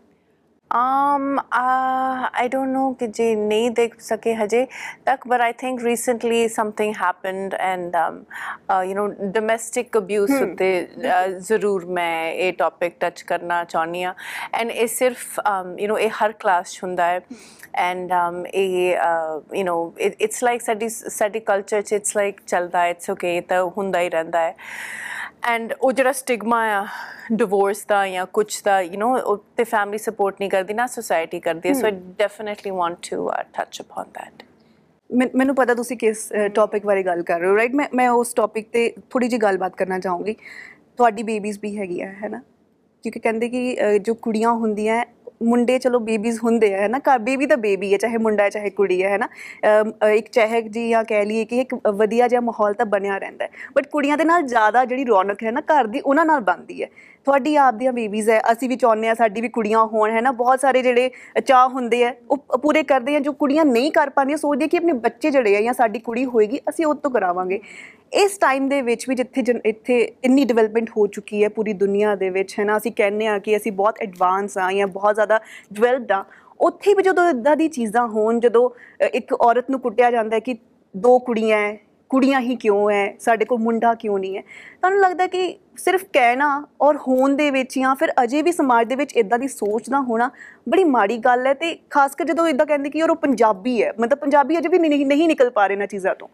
Um, uh, I don't know ਕਿ ਜੇ ਨਹੀਂ ਦੇਖ ਸਕੇ ਹਜੇ ਤੱਕ but I think recently something happened and um, uh, you know domestic abuse ਉੱਤੇ uh, ਜ਼ਰੂਰ ਮੈਂ ਇਹ ਟੌਪਿਕ ਟੱਚ ਕਰਨਾ ਚਾਹੁੰਦੀ ਹਾਂ ਐਂਡ ਇਹ ਸਿਰਫ um, you know ਇਹ ਹਰ ਕਲਾਸ 'ਚ ਹੁੰਦਾ ਹੈ ਐਂਡ um, ਇਹ uh, you know it's like ਸਾਡੀ ਸਾਡੀ ਕਲਚਰ 'ਚ it's like ਚੱਲਦਾ ਇਟਸ ਓਕੇ ਤਾਂ ਹੁੰਦਾ ਹੀ ਰਹਿੰਦਾ ਹੈ ਐਂਡ ਉਹ ਜਿਹੜਾ ਸਟਿਗਮਾ ਆ ਡਿਵੋਰਸ ਦਾ ਜਾਂ ਕੁਝ ਦਾ ਯੂ نو ਤੇ ਫੈਮਿਲੀ ਸਪੋਰਟ ਨਹੀਂ ਕਰਦੀ ਨਾ ਸੋਸਾਇਟੀ ਕਰਦੀ ਹੈ। So I definitely want to touch upon that man- ਪਤਾ ਤੁਸੀਂ ਕਿਸ ਟੌਪਿਕ ਬਾਰੇ ਗੱਲ ਕਰ ਰਹੇ ਹੋ ਰਾਈਟ ਮੈਂ ਮੈਂ ਉਸ ਟੌਪਿਕ ਤੇ ਥੋੜੀ ਜਿਹੀ ਗੱਲਬਾਤ ਕਰਨਾ ਚਾਹੂੰਗੀ। ਤੁਹਾਡੀ ਬੇਬੀਜ਼ ਵੀ ਹੈਗੀਆਂ ਹੈ ਨਾ? ਕਿਉਂਕਿ ਕਹਿੰਦੇ ਕਿ ਜੋ ਕੁੜੀਆਂ ਹੁੰਦੀਆਂ ਮੁੰਡੇ ਚਲੋ ਬੇਬੀਜ਼ ਹੁੰਦੇ ਆ ਹੈ ਨਾ ਘਰ ਬੇਬੀ ਤਾਂ ਬੇਬੀ ਹੈ ਚਾਹੇ ਮੁੰਡਾ ਹੈ ਚਾਹੇ ਕੁੜੀ ਹੈ ਹੈ ਨਾ ਅਮ, ਅ, ਇੱਕ ਚਹਿਕ ਜੀ ਜਾਂ ਕਹਿ ਲਈਏ ਕਿ ਇੱਕ ਵਧੀਆ ਜਿਹਾ ਮਾਹੌਲ ਤਾਂ ਬਣਿਆ ਰਹਿੰਦਾ ਹੈ। ਬਟ ਕੁੜੀਆਂ ਦੇ ਨਾਲ ਜ਼ਿਆਦਾ ਜਿਹੜੀ ਰੌਣਕ ਹੈ ਨਾ ਘਰ ਦੀ ਉਹਨਾਂ ਨਾਲ ਬਣਦੀ ਹੈ। ਤੁਹਾਡੀ ਆਪ ਦੀਆਂ ਬੇਬੀਜ਼ ਹੈ ਅਸੀਂ ਵੀ ਚਾਹੁੰਦੇ ਆ ਸਾਡੀ ਵੀ ਕੁੜੀਆਂ ਹੋਣ ਹੈ ਨਾ? ਬਹੁਤ ਸਾਰੇ ਜਿਹੜੇ ਚਾਹ ਹੁੰਦੇ ਆ ਉਹ ਪੂਰੇ ਕਰਦੇ ਆ ਜੋ ਕੁੜੀਆਂ ਨਹੀਂ ਕਰ ਪਾਉਂਦੀਆਂ ਸੋਚਦੇ ਕਿ ਆਪਣੇ ਬੱਚੇ ਜਿਹੜੇ ਆ ਜਾਂ ਸਾਡੀ ਕੁੜੀ ਹੋਏਗੀ ਅਸੀਂ ਉਹ ਤੋਂ ਕਰਾਵਾਂਗੇ। ਇਸ ਟਾਈਮ ਦੇ ਵਿੱਚ ਵੀ ਜਿੱਥੇ ਜਨ- ਇੱਥੇ ਇੰਨੀ ਡਿਵੈਲਪਮੈਂਟ ਹੋ ਚੁੱਕੀ ਹੈ ਪੂਰੀ ਦੁਨੀਆ ਦੇ ਵਿੱਚ ਹੈ ਨਾ? ਅਸੀਂ ਕਹਿੰਦੇ ਆ ਕਿ ਅਸੀਂ ਬਹੁਤ ਐਡਵਾਂਸ ਆ ਜਾਂ ਬਹੁਤ ਜ਼ਿਆਦਾ ਡਿਵੈਲਪਡ ਆ ਉੱਥੇ ਵੀ ਜਦੋਂ ਇਦਾਂ ਦੀ ਚੀਜ਼ਾਂ ਹੋਣ ਜਦੋਂ ਅ, ਇੱਕ ਔਰਤ ਨੂੰ ਕੁੱਟਿਆ ਜਾਂਦਾ ਹੈ ਕਿ ਦੋ ਕੁੜੀਆਂ ਹੈ ਕੁੜੀਆਂ ਹੀ ਕਿਉਂ ਹੈ ਸਾਡੇ ਕੋਲ ਮੁੰਡਾ ਕਿਉਂ ਨਹੀਂ ਹੈ ਤੁਹਾਨੂੰ ਲੱਗਦਾ ਕਿ ਸਿਰਫ ਕਹਿਣਾ ਔਰ ਹੋਣ ਦੇ ਵਿੱਚ ਜਾਂ ਫਿਰ ਅਜੇ ਵੀ ਸਮਾਜ ਦੇ ਵਿੱਚ ਇਦਾਂ ਦੀ ਸੋਚ ਦਾ ਹੋਣਾ ਬੜੀ ਮਾੜੀ ਗੱਲ ਹੈ ਤੇ ਖਾਸ ਕਰ ਜਦੋਂ ਇਦਾਂ ਕਹਿੰਦੇ ਕਿ ਯਾਰ ਉਹ ਪੰਜਾਬੀ ਹੈ ਮਤਲਬ ਪੰਜਾਬੀ ਅਜੇ ਵੀ ਨਹੀਂ ਨਹੀਂ ਨਿਕਲ ਪਾ ਰਹੇ ਨਾ ਚੀਜ਼ਾਂ ਤੋਂ।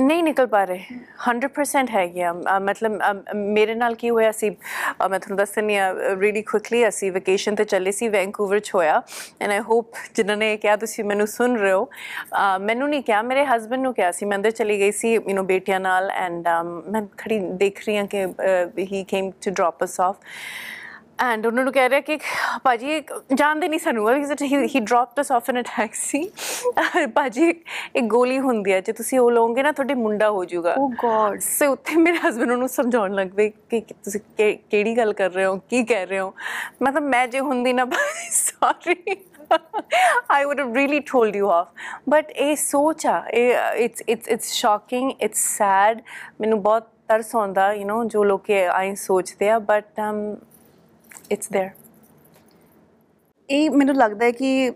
ਨਹੀਂ ਨਿਕਲ ਪਾ ਰਹੇ। 100% ਹੈ ਗਿਆ ਅ, ਮਤਲਬ ਅ, ਮੇਰੇ ਨਾਲ ਕੀ ਹੋਇਆ ਸੀ ਅ, ਮੈਂ ਤੁਹਾਨੂੰ ਦੱਸਣੀ ਆ ਰੀਲੀ ਕੁਇਕਲੀ ਅਸੀਂ ਵਕੇਸ਼ਨ ਤੇ ਚੱਲੇ ਸੀ ਵੈਂਕੂਵਰ ਚ ਹੋਇਆ। ਐਂਡ ਆਈ ਹੋਪ ਜਿਨ੍ਹਾਂ ਨੇ ਇਹ ਕਿਹਾ ਤੁਸੀਂ ਮੈਨੂੰ ਸੁਣ ਰਹੇ ਹੋ। ਅ, ਮੈਨੂੰ ਨਹੀਂ ਕਿਹਾ ਮੇਰੇ ਹਸਬੰਡ ਨੂੰ ਕਿਹਾ ਸੀ। ਮੈਂ ਅੰਦਰ ਚਲੀ ਗਈ ਸੀ ਯੂ نو ਬੇਟੀਆਂ ਨਾਲ। ਐਂਡ ਮੈਂ ਖੜੀ ਦੇਖ ਰਹੀ ਹਾਂ ਕਿ he came to drop us off and ਉਹਨਾਂ ਨੂੰ ਕਹਿ ਰਿਹਾ ਕਿ ਭਾਜੀ ਜਾਣਦੇ ਨਹੀਂ ਸਾਨੂੰ ਹੀ he dropped us off in a taxi ਭਾਜੀ ਇੱਕ ਗੋਲੀ ਹੁੰਦੀ ਹੈ ਜੇ ਤੁਸੀਂ ਉਹ ਲਓਗੇ ਨਾ ਤੁਹਾਡੇ ਮੁੰਡਾ ਹੋ ਜਾਊਗਾ Oh God. ਸੇ ਉੱਥੇ ਮੇਰੇ ਹਸਬੰਡ ਉਹਨੂੰ ਸਮਝਾਉਣ ਲੱਗ ਪਏ ਕਿ ਤੁਸੀਂ ਕਿਹੜੀ ਗੱਲ ਕਰ ਰਹੇ ਹੋ ਕੀ ਕਹਿ ਰਹੇ ਹੋ ਮਤਲਬ ਮੈਂ ਜੇ ਹੁੰਦੀ ਨਾ sorry I would have really told you off. But ਇਹ ਸੋਚ ਆ it's it's it's shocking, it's sad. ਮੈਨੂੰ ਬਹੁਤ ਤਰਸ ਆਉਂਦਾ you know ਜੋ ਲੋਕ ਇਹ ਆਈ ਸੋਚਦੇ ਆ but um, it's there. ਇਹ ਮੈਨੂੰ ਲੱਗਦਾ ਹੈ ਕਿ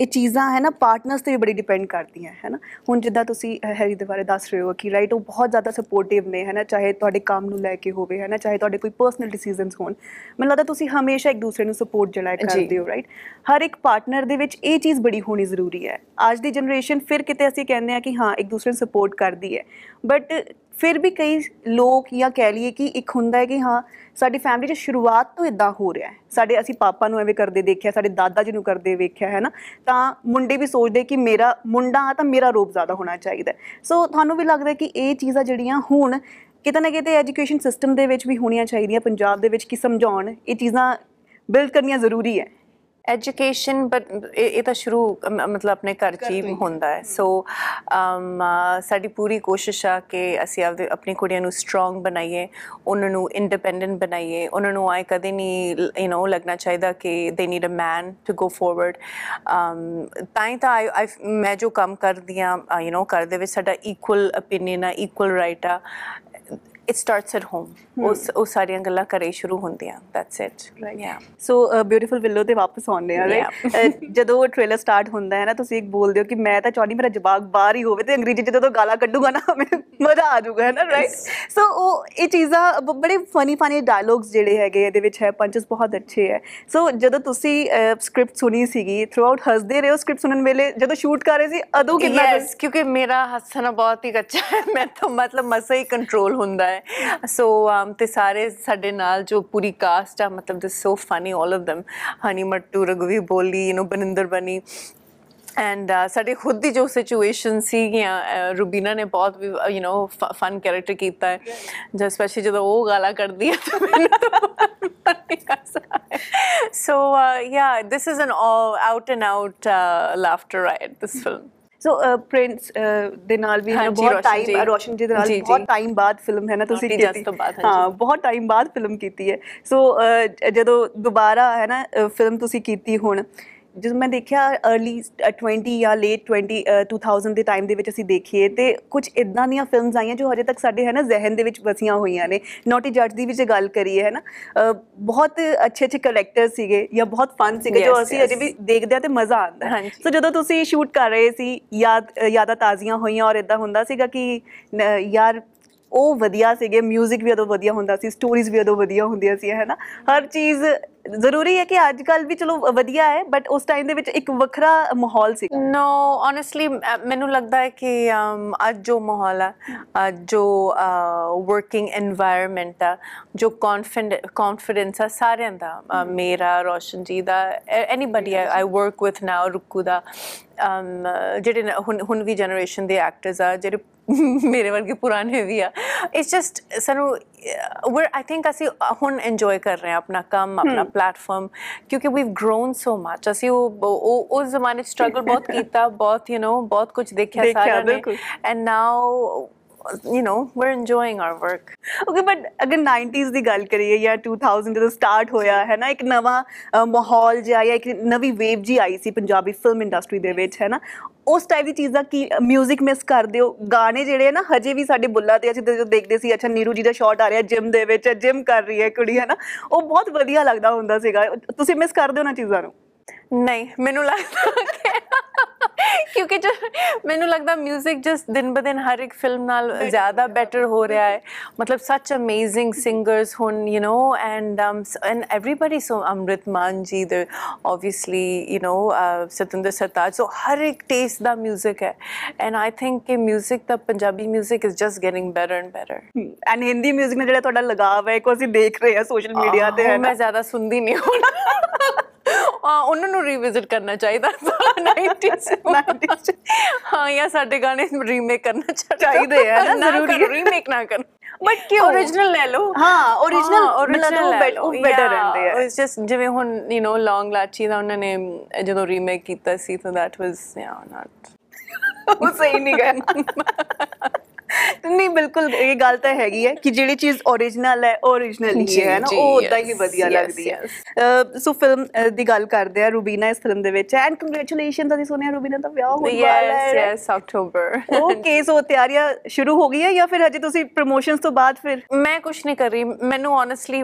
ਇਹ ਚੀਜ਼ਾਂ ਹੈ ਨਾ ਪਾਰਟਨਰਸ ਤੇ ਵੀ ਬੜੀ ਡਿਪੈਂਡ ਕਰਦੀਆਂ ਹੈ ਨਾ? ਹੁਣ ਜਿੱਦਾਂ ਤੁਸੀਂ ਹੈਰੀ ਦੇ ਬਾਰੇ ਦੱਸ ਰਹੇ ਹੋ ਕਿ ਰਾਈਟ ਉਹ ਬਹੁਤ ਜ਼ਿਆਦਾ ਸਪੋਰਟਿਵ ਨੇ ਹੈ ਨਾ? ਚਾਹੇ ਤੁਹਾਡੇ ਕੰਮ ਨੂੰ ਲੈ ਕੇ ਹੋਵੇ ਹੈ ਨਾ? ਚਾਹੇ ਤੁਹਾਡੇ ਕੋਈ ਪਰਸਨਲ ਡਿਸੀਜਨਸ ਹੋਣ। ਮੈਨੂੰ ਲੱਗਦਾ ਤੁਸੀਂ ਹਮੇਸ਼ਾ ਇੱਕ ਦੂਸਰੇ ਨੂੰ ਸਪੋਰਟ ਜਿਹੜਾ। ਕਰਦੇ ਹੋ ਰਾਈਟ ਹਰ ਇੱਕ ਪਾਰਟਨਰ ਦੇ ਵਿੱਚ ਇਹ ਚੀਜ਼ ਬੜੀ ਹੋਣੀ ਜ਼ਰੂਰੀ ਹੈ। ਅੱਜ ਦੀ ਜਨਰੇਸ਼ਨ ਫਿਰ ਕਿਤੇ ਅਸੀਂ ਕਹਿੰਦੇ ਆ ਕਿ ਹਾਂ ਇੱਕ ਦੂਸਰੇ ਨੂੰ ਸਪੋਰਟ ਕਰਦੀ ਹੈ। ਬਟ ਫਿਰ ਵੀ ਕਈ ਲੋਕ ਜਾਂ ਕਹਿ ਲਈਏ ਕਿ ਇੱਕ ਹੁੰਦਾ ਹੈ ਕਿ ਹਾਂ, ਸਾਡੀ ਫੈਮਿਲੀ 'ਚ ਸ਼ੁਰੂਆਤ ਤੋਂ ਇਦਾਂ ਹੋ ਰਿਹਾ ਹੈ। ਸਾਡੇ ਅਸੀਂ ਪਾਪਾ ਨੂੰ ਐਵੇਂ ਕਰਦੇ ਦੇਖਿਆ, ਸਾਡੇ ਦਾਦਾ ਜੀ ਨੂੰ ਕਰਦੇ ਵੇਖਿਆ, ਹੈ ਨਾ? ਤਾਂ ਮੁੰਡੇ ਵੀ ਸੋਚਦੇ ਕਿ ਮੇਰਾ ਮੁੰਡਾ ਆ ਤਾਂ ਮੇਰਾ ਰੂਪ ਜ਼ਿਆਦਾ ਹੋਣਾ ਚਾਹੀਦਾ ਸੋ ਤੁਹਾਨੂੰ ਵੀ ਲੱਗਦਾ ਕਿ ਇਹ ਚੀਜ਼ਾਂ ਜਿਹੜੀਆਂ ਹੁਣ ਕਿਤੇ ਨਾ ਕਿਤੇ ਐਜੂਕੇਸ਼ਨ ਸਿਸਟਮ ਦੇ ਵਿੱਚ ਵੀ ਹੋਣੀਆਂ ਚਾਹੀਦੀਆਂ, ਪੰਜਾਬ ਦੇ ਵਿੱਚ ਕਿ ਸਮਝਾਉਣ, ਇਹ ਚੀਜ਼ਾਂ ਬਿਲਡ ਕਰਨੀਆਂ ਜ਼ਰੂਰੀ ਹੈ। ਐਜੂਕੇਸ਼ਨ ਬਟ ਇਹ ਇਹ ਤਾਂ ਸ਼ੁਰੂ ਮ- ਮਤਲਬ ਆਪਣੇ ਘਰ ਚ ਹੀ ਹੁੰਦਾ ਹੈ ਸੋ ਸਾਡੀ ਪੂਰੀ ਕੋਸ਼ਿਸ਼ ਆ ਕਿ ਅਸੀਂ ਆਪਦੇ ਆਪਣੀ ਕੁੜੀਆਂ ਨੂੰ ਸਟਰੋਂਗ ਬਣਾਈਏ ਉਹਨਾਂ ਨੂੰ ਇੰਡੀਪੈਂਡੈਂਟ ਬਣਾਈਏ ਉਹਨਾਂ ਨੂੰ ਆਏ ਕਦੇ ਨਹੀਂ ਯੂ نو ਲੱਗਣਾ ਚਾਹੀਦਾ ਕਿ they need a man to go forward ਤਾਂ ਹੀ ਤਾਂ I- I- ਮੈਂ ਜੋ ਕੰਮ ਕਰਦੀ ਆ ਯੂ نو ਘਰ ਦੇ ਵਿੱਚ ਸਾਡਾ ਇਕੁਅਲ ਓਪੀਨੀਅਨ ਆ ਇਕੁਅਲ ਰਾਈਟ ਆ ਇਟ ਸਟਾਰਟਸ ਐਟ ਹੋਮ ਉਸ ਉਹ ਸਾਰੀਆਂ ਗੱਲਾਂ ਹੀ ਸ਼ੁਰੂ ਹੁੰਦੀਆਂ ਦੈਟਸ ਇਟ ਯਾ ਸੋ ਬਿਊਟੀਫੁਲ ਵਿਲੋ ਤੇ ਵਾਪਸ ਆਉਂਦੇ ਆ ਰਾਈਟ ਜਦੋਂ ਟ੍ਰੇਲਰ ਸਟਾਰਟ ਹੁੰਦਾ ਹੈ ਨਾ ਤੁਸੀਂ ਇੱਕ ਬੋਲਦੇ ਹੋ ਕਿ ਮੈਂ ਤਾਂ ਚਾਹੁੰਦੀ ਮੇਰਾ ਜਵਾਬ ਬਾਹਰ ਹੀ ਹੋਵੇ ਤੇ ਅੰਗਰੇਜ਼ੀ ਜਦੋਂ ਗਾਲਾਂ ਕੱਢੂਗਾ ਨਾ ਮੈਨੂੰ ਮਜ਼ਾ ਆ ਜਾਊਗਾ ਹੈ ਨਾ ਰਾਈਟ ਸੋ ਉਹ ਇਹ ਚੀਜ਼ਾਂ ਬੜੇ ਫਨੀ ਫਨੀ ਡਾਇਲੌਗਸ ਜਿਹੜੇ ਹੈਗੇ ਇਹਦੇ ਵਿੱਚ ਹੈ ਪੰਚਸ ਬਹੁਤ ਅੱਛੇ ਹੈ ਸੋ ਜਦੋਂ ਤੁਸੀਂ ਸਕ੍ਰਿਪਟ ਸੁਣੀ ਸੀਗੀ ਥਰੂ ਆਊਟ ਹੱਸਦੇ ਰਹੇ ਹੋ ਸਕ੍ਰਿਪਟ ਸੁਣਨ ਵੇਲੇ ਜਦੋਂ ਸ਼ੂਟ ਕਰ ਰਹੇ ਸੀ ਅਦੋਂ ਕਿੰਨਾ ਕਿਉਂਕਿ ਮੇਰਾ ਹੱਸਣਾ ਬਹੁਤ ਹੀ ਕੱਚਾ ਹੈ ਮੈਂ ਤਾਂ ਮਤਲਬ ਮਸਾ ਹੀ ਕੰਟਰੋਲ ਹੁੰਦਾ ਹੈ ਸੋ ਤੇ ਸਾਰੇ ਸਾਡੇ ਨਾਲ ਜੋ ਪੂਰੀ ਕਾਸਟ ਆ ਮਤਲਬ this so funny 올 of them Honey Mattoo Raghveer Boli you know ਬਨਿੰਦਰ ਬਣੀ ਐਂਡ ਸਾਡੇ ਖੁਦ ਦੀ ਜੋ ਸਿਚੁਏਸ਼ਨ ਸੀਗੀਆਂ ਅਹ, ਰੁਬੀਨਾ ਨੇ ਬਹੁਤ ਵੀ ਯੂ نو ਫਨ ਕੈਰੈਕਟਰ ਕੀਤਾ ਹੈ ਜਦ ਸਪੈਸ਼ਲੀ ਜਦੋਂ ਉਹ ਗਾਲਾਂ ਕੱਢਦੀ ਹੈ ਤਾਂ ਮੈਨੂੰ so yeah this is an out and out laughter right this film so Prince ਦੇ ਨਾਲ ਵੀ ਬਹੁਤ ਟਾਈਮ। ਰੋਸ਼ਨ ਜੀ ਦੇ ਨਾਲ। ਬਹੁਤ ਟਾਈਮ ਬਾਅਦ ਫਿਲਮ ਹੈ ਨਾ ਤੁਸੀਂ Naughty Jazz ਤੋਂ ਬਾਅਦ, ਹਾਂਜੀ। ਹਾਂ ਬਹੁਤ ਟਾਈਮ ਬਾਅਦ ਫਿਲਮ ਕੀਤੀ ਹੈ ਸੋ ਜਦੋਂ ਦੁਬਾਰਾ ਹੈ ਨਾ ਫਿਲਮ ਤੁਸੀਂ ਕੀਤੀ ਹੁਣ ਜਦੋਂ ਮੈਂ ਦੇਖਿਆ अर्ਲੀ 20 ਜਾਂ ਲੇਟ 20 2000 ਦੇ ਟਾਈਮ ਦੇ ਵਿੱਚ ਅਸੀਂ ਦੇਖੀਏ ਤੇ ਕੁਝ ਇਦਾਂ ਦੀਆਂ ਫਿਲਮਸ ਆਈਆਂ ਜੋ ਹਜੇ ਤੱਕ ਸਾਡੇ ਹੈ ਨਾ ਜ਼ਿਹਨ ਦੇ ਵਿੱਚ ਵਸੀਆਂ ਹੋਈਆਂ ਨੇ। ਨੋਟੀ ਜੱਜ ਦੀ ਵੀ ਜੇ ਗੱਲ ਕਰੀਏ ਹੈ ਨਾ ਬਹੁਤ ਅੱਛੇ ਅੱਛੇ ਕੈਰੈਕਟਰ ਸੀਗੇ ਜਾਂ ਬਹੁਤ ਫਨ ਸੀਗੇ ਜੋ ਅਸੀਂ ਅਜੇ ਵੀ ਦੇਖਦੇ ਆ ਤੇ ਮਜ਼ਾ ਆਉਂਦਾ ਸੋ ਜਦੋਂ ਤੁਸੀਂ ਸ਼ੂਟ ਕਰ ਰਹੇ ਸੀ ਯਾਦ ਯਾਦਾਂ ਤਾਜ਼ੀਆਂ ਹੋਈਆਂ ਔਰ ਇਦਾਂ ਹੁੰਦਾ ਸੀਗਾ ਕਿ ਯਾਰ ਉਹ ਵਧੀਆ ਸੀਗੇ 뮤직 ਵੀ ਉਦੋਂ ਵਧੀਆ ਹੁੰਦਾ ਸੀ ਸਟੋਰੀਜ਼ ਵੀ ਉਦੋਂ ਵਧੀਆ ਹੁੰਦੀਆਂ ਸੀ ਹੈ ਨਾ। ਹਰ ਚੀਜ਼ ਜ਼ਰੂਰੀ ਹੈ ਕਿ ਅੱਜ ਕੱਲ ਵੀ ਚਲੋ ਵਧੀਆ ਹੈ ਬਟ ਉਸ ਟਾਈਮ ਦੇ ਵਿੱਚ ਇੱਕ ਵੱਖਰਾ ਮਾਹੌਲ ਸੀ ਨੋ ਓਨੈਸਟਲੀ ਮੈਨੂੰ ਲੱਗਦਾ ਹੈ ਕਿ ਅੱਜ ਜੋ ਮਾਹੌਲ ਹੈ ਜੋ ਵਰਕਿੰਗ এনवायरमेंट ਆ ਜੋ ਕੌਨਫੀਡੈਂਸ ਆ ਸਾਰਿਆਂ ਦਾ ਮੇਰਾ ਰੋਸ਼ਨ ਜੀ ਦਾ anybody I work with now ਰੁਕੂ ਦਾ ਜਿਹੜੇ ਹੁਣ ਹੁਣ ਵੀ ਜਨਰੇਸ਼ਨ ਦੇ ਐਕਟਰਸ ਆ ਜਿਹੜੇ ਮੇਰੇ ਵਰਗੇ ਪੁਰਾਣੇ ਵੀ ਆ ਇਟਸ ਜਸਟ ਸਾਨੂੰ ਵੀ ਆਈ ਥਿੰਕ ਅਸੀਂ ਹੁਣ ਇੰਜੋਏ ਕਰ ਰਹੇ ਹਾਂ ਆਪਣਾ ਕੰਮ ਆਪਣਾ ਪਲੇਟਫਾਰਮ ਕਿਉਂਕਿ ਵੀਵ ਗਰੋਨ ਸੋ ਮੱਚ ਅਸੀਂ ਉਹ ਉਸ ਜ਼ਮਾਨੇ ਸਟਰਗਲ ਬਹੁਤ ਕੀਤਾ ਬਹੁਤ ਯੂ نو ਬਹੁਤ ਕੁਝ ਦੇਖਿਆ ਸਾਰਿਆਂ ਨੇ। And now you know we're enjoying our work. Okay but ਅਗਰ 90s ਦੀ ਗੱਲ ਕਰੀਏ ਜਾਂ 2000 ਜਦੋਂ ਸਟਾਰਟ ਹੋਇਆ ਹੈ ਨਾ ਇੱਕ ਨਵਾਂ ਮਾਹੌਲ ਜਿਹਾ ਜਾਂ ਇੱਕ ਨਵੀਂ ਵੇਵ ਜੀ ਆਈ ਸੀ ਪੰਜਾਬੀ ਫਿਲਮ ਇੰਡਸਟਰੀ ਦੇ ਵਿੱਚ ਹੈ ਨਾ ਉਸ ਟਾਈਪ ਦੀ ਚੀਜ਼ਾਂ ਕੀ 뮤직 ਮਿਸ ਕਰਦੇ ਹੋ ਗਾਣੇ ਜਿਹੜੇ ਆ ਨਾ ਹਜੇ ਵੀ ਸਾਡੇ ਬੁੱਲਾਂ ਤੇ ਅਸੀਂ ਜਦੋਂ ਦੇਖਦੇ ਸੀ ਅੱਛਾ ਨੀਰੂ ਜੀ ਦਾ ਸ਼ਾਟ ਆ ਰਿਹਾ ਜਿਮ ਦੇ ਵਿੱਚ ਜਿਮ ਕਰ ਰਹੀ ਹੈ ਕੁੜੀ ਹੈ ਨਾ ਉਹ ਬਹੁਤ ਵਧੀਆ ਲੱਗਦਾ ਹੁੰਦਾ ਸੀਗਾ ਤੁਸੀਂ ਮਿਸ ਕਰਦੇ ਹੋ ਨਾ ਚੀਜ਼ਾਂ ਨੂੰ ਨਹੀਂ ਮੈਨੂੰ ਲੱਗਦਾ ਕਿ ਕਿਉਂਕਿ ਜੋ ਮੈਨੂੰ ਲੱਗਦਾ 뮤직 ਜਸ ਦਿਨ ਬ ਦਿਨ ਹਰ ਇੱਕ ਫਿਲਮ ਨਾਲ ਜ਼ਿਆਦਾ ਬੈਟਰ ਹੋ ਰਿਹਾ ਹੈ ਮਤਲਬ ਸੱਚ ਅਮੇਜ਼ਿੰਗ ਸਿੰਗਰਸ ਹੁਣ you know and and everybody so Amrit Maan ji ਦੇ obviously you know Satinder Sartaaj so ਹਰ ਇੱਕ ਟੇਸਟ ਦਾ 뮤직 ਹੈ ਐਂਡ ਆਈ ਥਿੰਕ ਕਿ 뮤직 ਦਾ Punjabi 뮤직 is just getting better and better and Hindi 뮤직 ਨਾਲ ਜਿਹੜਾ ਤੁਹਾਡਾ ਲਗਾਵ ਹੈ ਕੋ ਅਸੀਂ ਦੇਖ ਰਹੇ ਹਾਂ ਸੋਸ਼ਲ ਮੀਡੀਆ ਤੇ ਹੈ ਨਾ ਮੈਂ ਜ਼ਿਆਦਾ ਸੁਣਦੀ ਨਹੀਂ ਹੁਣ ਆ ਉਹਨਾਂ ਨੂੰ ਰੀਵਿਜ਼ਿਟ ਕਰਨਾ ਚਾਹੀਦਾ 90s 90s ਚ। ਹਾਂ ਜਾਂ ਸਾਡੇ ਗਾਣੇ ਰੀਮੇਕ ਕਰਨਾ ਚਾਹੀਦਾ ਆ ਨਾ, ਜ਼ਰੂਰੀ। ਰੀਮੇਕ ਨਾ ਕਰ But ਕਿਉਂ? origignal ਲੈ ਲਓ ਹਾਂ। ਉਹ better Yeah, ਰਹਿੰਦੇ ਆ। it's just ਜਿਵੇਂ ਹੁਣ ਯੂ نو ਲੌਂਗ ਲਾਚੀ ਦਾ ਉਹਨਾਂ ਨੇ ਜਦੋਂ ਰੀਮੇਕ ਕੀਤਾ ਸੀ ਤਾਂ that was yeah not ਉਹ ਸਹੀ ਨਹੀਂ ਕਰਨਾ ਨਹੀਂ ਬਿਲਕੁਲ ਇਹ ਗੱਲ ਤਾਂ ਹੈਗੀ ਹੈ ਕਿ ਜਿਹੜੀ ਚੀਜ਼ origignal ਹੈ origignal ਹੀ ਹੈ ਨਾ ਉਹ ਉਦਾਂ ਹੀ ਵਧੀਆ ਲੱਗਦੀ ਹੈ। ਸੋ ਫਿਲਮ ਦੀ ਗੱਲ ਕਰਦੇ ਆ ਰੂਬੀਨਾ ਇਸ ਫਿਲਮ ਦੇ ਵਿੱਚ। ਐਂਡ ਕੰਗ੍ਰੈਚੁਲੇਸ਼ਨਸ ਅਸੀਂ ਸੁਣਿਆ ਰੂਬੀਨਾ ਦਾ ਵਿਆਹ ਹੋਣ ਵਾਲਾ ਹੈ। Yes october ਓਕੇ ਸੋ ਤਿਆਰੀਆਂ ਸ਼ੁਰੂ ਹੋ ਗਈਆਂ ਜਾਂ ਫਿਰ ਹਜੇ ਤੁਸੀਂ ਪ੍ਰੋਮੋਸ਼ਨਸ ਤੋਂ ਬਾਅਦ ਫਿਰ? ਮੈਂ ਕੁਝ ਨਹੀਂ ਕਰ ਰਹੀ। ਮੈਨੂੰ ਓਨੈਸਟਲੀ